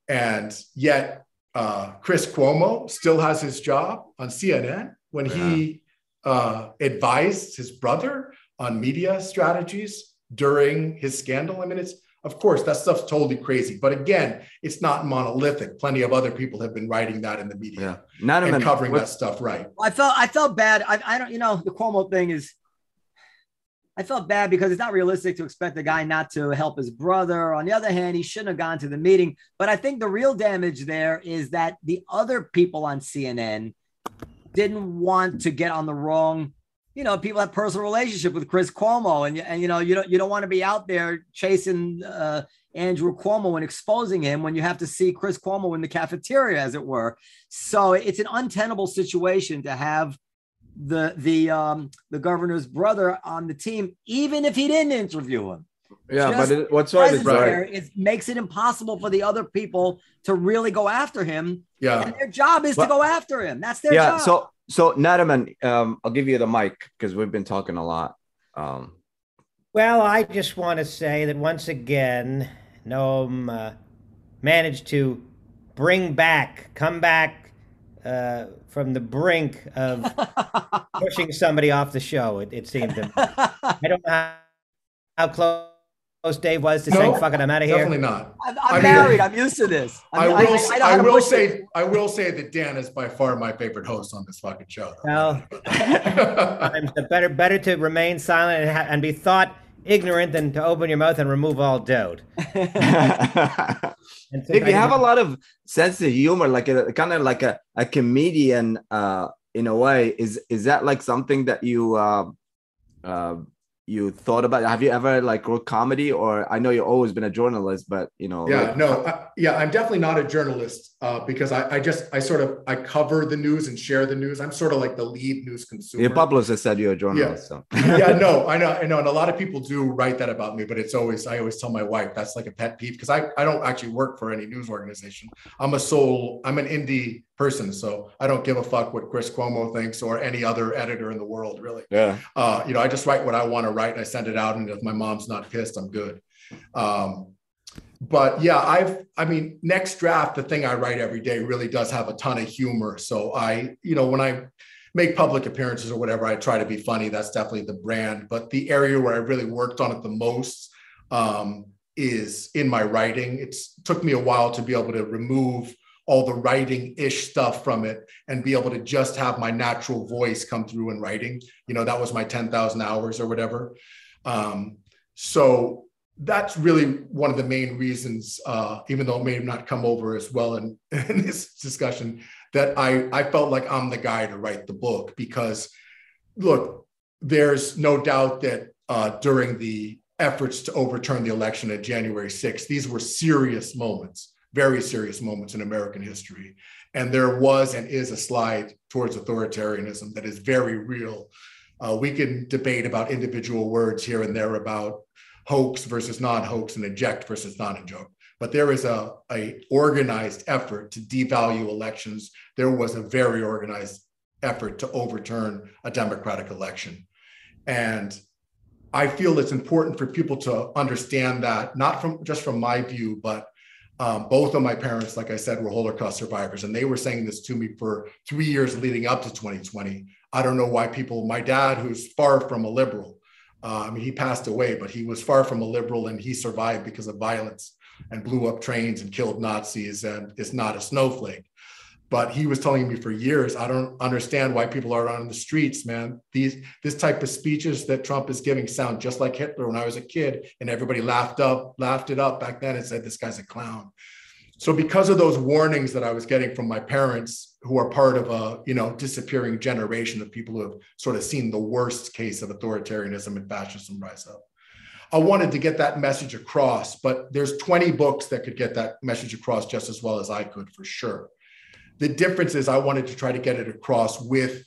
And yet, uh, Chris Cuomo still has his job on CNN when he uh, advised his brother on media strategies during his scandal. I mean, it's of course that stuff's totally crazy, but again, it's not monolithic. Plenty of other people have been writing that in the media Yeah. Not and even covering that stuff right. I felt I felt bad. I, I don't, you know, the Cuomo thing is. I felt bad because it's not realistic to expect the guy not to help his brother. On the other hand, he shouldn't have gone to the meeting. But I think the real damage there is that the other people on CNN didn't want to get on the wrong. You know, people have personal relationship with Chris Cuomo, and and you know you don't you don't want to be out there chasing uh, Andrew Cuomo and exposing him when you have to see Chris Cuomo in the cafeteria, as it were. So it's an untenable situation to have the the um the governor's brother on the team, even if he didn't interview him. Yeah, Just but it, what's right is right. there is makes it impossible for the other people to really go after him. Yeah. And their job is But- to go after him. That's their Yeah. job. So so Natterman, um, I'll give you the mic because we've been talking a lot. Um, Well, I just want to say that once again, Noam uh, managed to bring back, come back uh, from the brink of <laughs> pushing somebody off the show. It, it seemed to me. I don't know how, how close Dave was to No, saying, "Fuck it, I'm out of here." Definitely not. I'm, I I'm mean- married. I'm used to this. I I'm- will. I, know I, how will say. it. I will say that Dan is by far my favorite host on this fucking show. Well, <laughs> Sometimes the better better to remain silent and, ha- and be thought ignorant than to open your mouth and remove all doubt. <laughs> And since Dave, I you have a lot of sense of humor, like a kind of like a, a comedian uh in a way. Is is that like something that you uh, uh you thought about? Have you ever like wrote comedy or I know you've always been a journalist, but you know Yeah, like- no, I, yeah, I'm definitely not a journalist uh, because I, I just I sort of I cover the news and share the news. I'm sort of like the lead news consumer. your publicist said you're a journalist. So yeah, no, <laughs> I know, I know, and a lot of people do write that about me, but it's always I always tell my wife that's like a pet peeve because I I don't actually work for any news organization. I'm a sole I'm an indie person, so I don't give a fuck what Chris Cuomo thinks or any other editor in the world, really. yeah. Uh, you know, I just write what I want to write and I send it out, and if my mom's not pissed, I'm good. Um, but yeah, I've, I mean, NextDraft, the thing I write every day really does have a ton of humor. So I, you know, when I make public appearances or whatever, I try to be funny. That's definitely the brand. But the area where I really worked on it the most um, is in my writing. It's took me a while to be able to remove all the writing ish stuff from it and be able to just have my natural voice come through in writing. You know, that was my 10,000 hours or whatever. Um, so that's really one of the main reasons, uh, even though it may not come over as well in, <laughs> in this discussion, that I, I felt like I'm the guy to write the book because, look, there's no doubt that uh, during the efforts to overturn the election at January 6th, these were serious moments, very serious moments in American history. And there was and is a slide towards authoritarianism that is very real. Uh, we can debate about individual words here and there about hoax versus non-hoax and eject versus non-eject. But there is a, a organized effort to devalue elections. There was a very organized effort to overturn a democratic election. And I feel it's important for people to understand that, not from just from my view, but um, both of my parents, like I said, were Holocaust survivors, and they were saying this to me for three years leading up to 2020. I don't know why people, my dad, who's far from a liberal, uh, I mean, he passed away, but he was far from a liberal and he survived because of violence and blew up trains and killed Nazis and is not a snowflake. But he was telling me for years, I don't understand why people are on the streets, man. These this type of speeches that Trump is giving sound just like Hitler when I was a kid, and everybody laughed up, laughed it up back then and said this guy's a clown. So because of those warnings that I was getting from my parents, who are part of a you know disappearing generation of people who have sort of seen the worst case of authoritarianism and fascism rise up. I wanted to get that message across, but there's 20 books that could get that message across just as well as I could for sure. The difference is I wanted to try to get it across with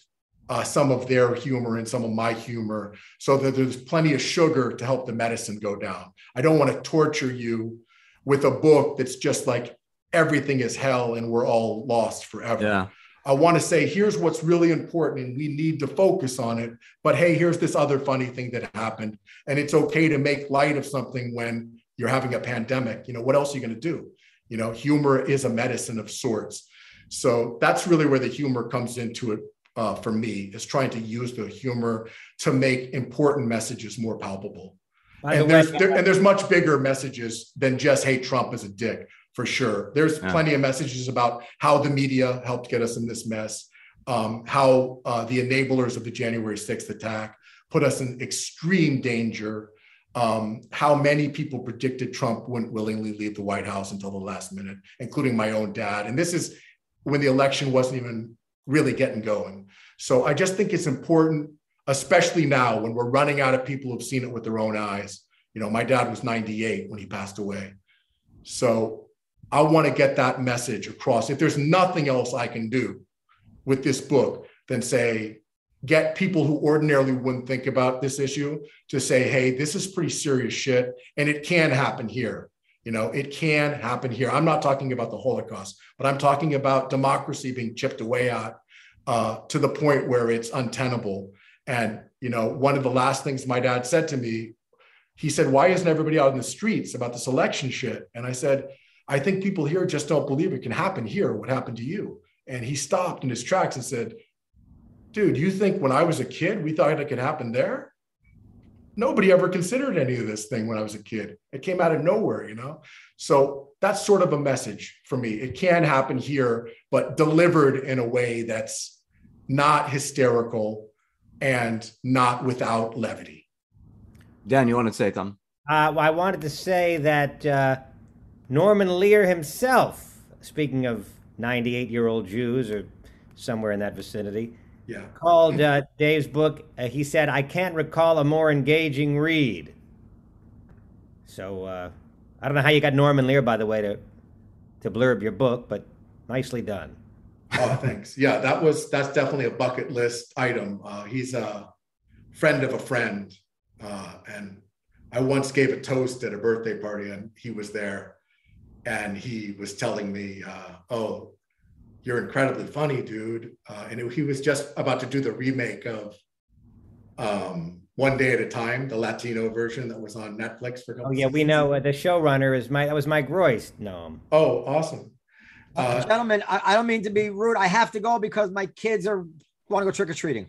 uh, some of their humor and some of my humor so that there's plenty of sugar to help the medicine go down. I don't want to torture you with a book that's just like everything is hell and we're all lost forever. Yeah. I want to say, here's what's really important, and we need to focus on it. But hey, here's this other funny thing that happened. And it's okay to make light of something when you're having a pandemic. You know, what else are you going to do? You know, humor is a medicine of sorts. So that's really where the humor comes into it uh, for me, is trying to use the humor to make important messages more palpable. and there's, there, and there's much bigger messages than just, hey, Trump is a dick, for sure. There's yeah. plenty of messages about how the media helped get us in this mess, um, how uh, the enablers of the January 6th attack put us in extreme danger, um, how many people predicted Trump wouldn't willingly leave the White House until the last minute, including my own dad. And this is when the election wasn't even really getting going. So I just think it's important, especially now when we're running out of people who've seen it with their own eyes. You know, my dad was 98 when he passed away. So I want to get that message across. If there's nothing else I can do with this book then say, get people who ordinarily wouldn't think about this issue to say, hey, this is pretty serious shit and it can happen here. You know, it can happen here. I'm not talking about the Holocaust, but I'm talking about democracy being chipped away at uh, to the point where it's untenable. And, you know, one of the last things my dad said to me, he said, Why isn't everybody out in the streets about this election shit? And I said, I think people here just don't believe it can happen here, what happened to you. And he stopped in his tracks and said, Dude, you think when I was a kid, we thought it could happen there? Nobody ever considered any of this thing when I was a kid. It came out of nowhere, you know? So that's sort of a message for me. It can happen here, but delivered in a way that's not hysterical and not without levity. Dan, you want to say something? Uh, well, I wanted to say that uh, Norman Lear himself, speaking of 98 year old Jews or somewhere in that vicinity, yeah. called uh, Dave's book. Uh, he said, "I can't recall a more engaging read." So uh, I don't know how you got Norman Lear, by the way, to to blurb your book, but nicely done. Oh, thanks. Yeah, that was that's definitely a bucket list item. Uh, he's a friend of a friend, uh, and I once gave a toast at a birthday party, and he was there, and he was telling me, uh, "Oh, you're incredibly funny, dude. Uh, and it, he was just about to do the remake of um, One Day at a Time, the Latino version that was on Netflix for. oh yeah, we know uh, the showrunner is my that was Mike Royce. No. Oh, awesome. Uh, uh, gentlemen, I, I, don't mean to be rude. I have to go because my kids are want to go trick or treating.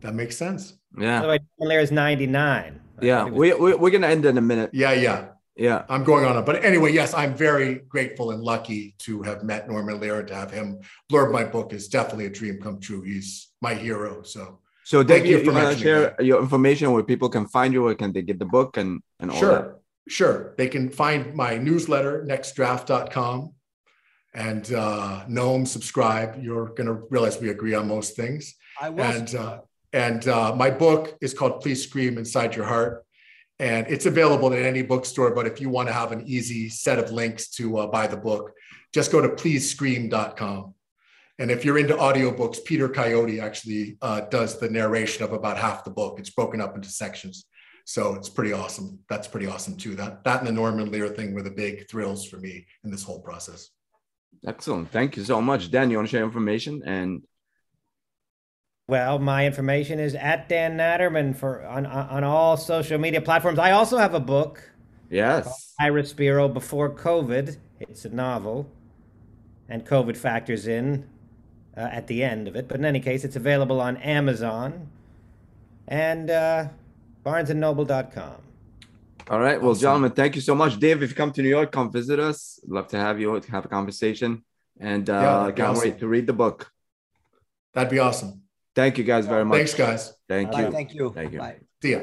That makes sense. Yeah. By the way, Lear is 99. Yeah, we, we, we're going to end in a minute. Yeah, yeah. Yeah. I'm going on it. But anyway, yes, I'm very grateful and lucky to have met Norman Lear and to have him blurb my book is definitely a dream come true. He's my hero. So so thank you, you want to share that. your information where people can find you, where can they get the book and, and all sure. that? Sure. They can find my newsletter, nextdraft.com and uh Noam subscribe. You're gonna realize we agree on most things. I will. And uh, and uh, my book is called Please Scream Inside Your Heart and it's available in any bookstore. But if you want to have an easy set of links to uh, buy the book, just go to pleasescream.com. And if you're into audiobooks, Peter Coyote actually uh, does the narration of about half the book. It's broken up into sections. So it's pretty awesome. That's pretty awesome too. That that and the Norman Lear thing were the big thrills for me in this whole process. Excellent. Thank you so much. Dan, you want to share information and well, my information is at Dan Natterman for on on all social media platforms. I also have a book. Yes. Ira Spiro before COVID. It's a novel, and COVID factors in uh, at the end of it. But in any case, it's available on Amazon and uh, BarnesandNoble.com. All right. Well, awesome. gentlemen, thank you so much. Dave, if you come to New York, come visit us. Love to have you have a conversation and uh, that'd can't awesome. wait to read the book. That'd be awesome. Thank you guys very much. Thanks, guys. Thank All right, you. thank you. Thank you. Bye. See ya.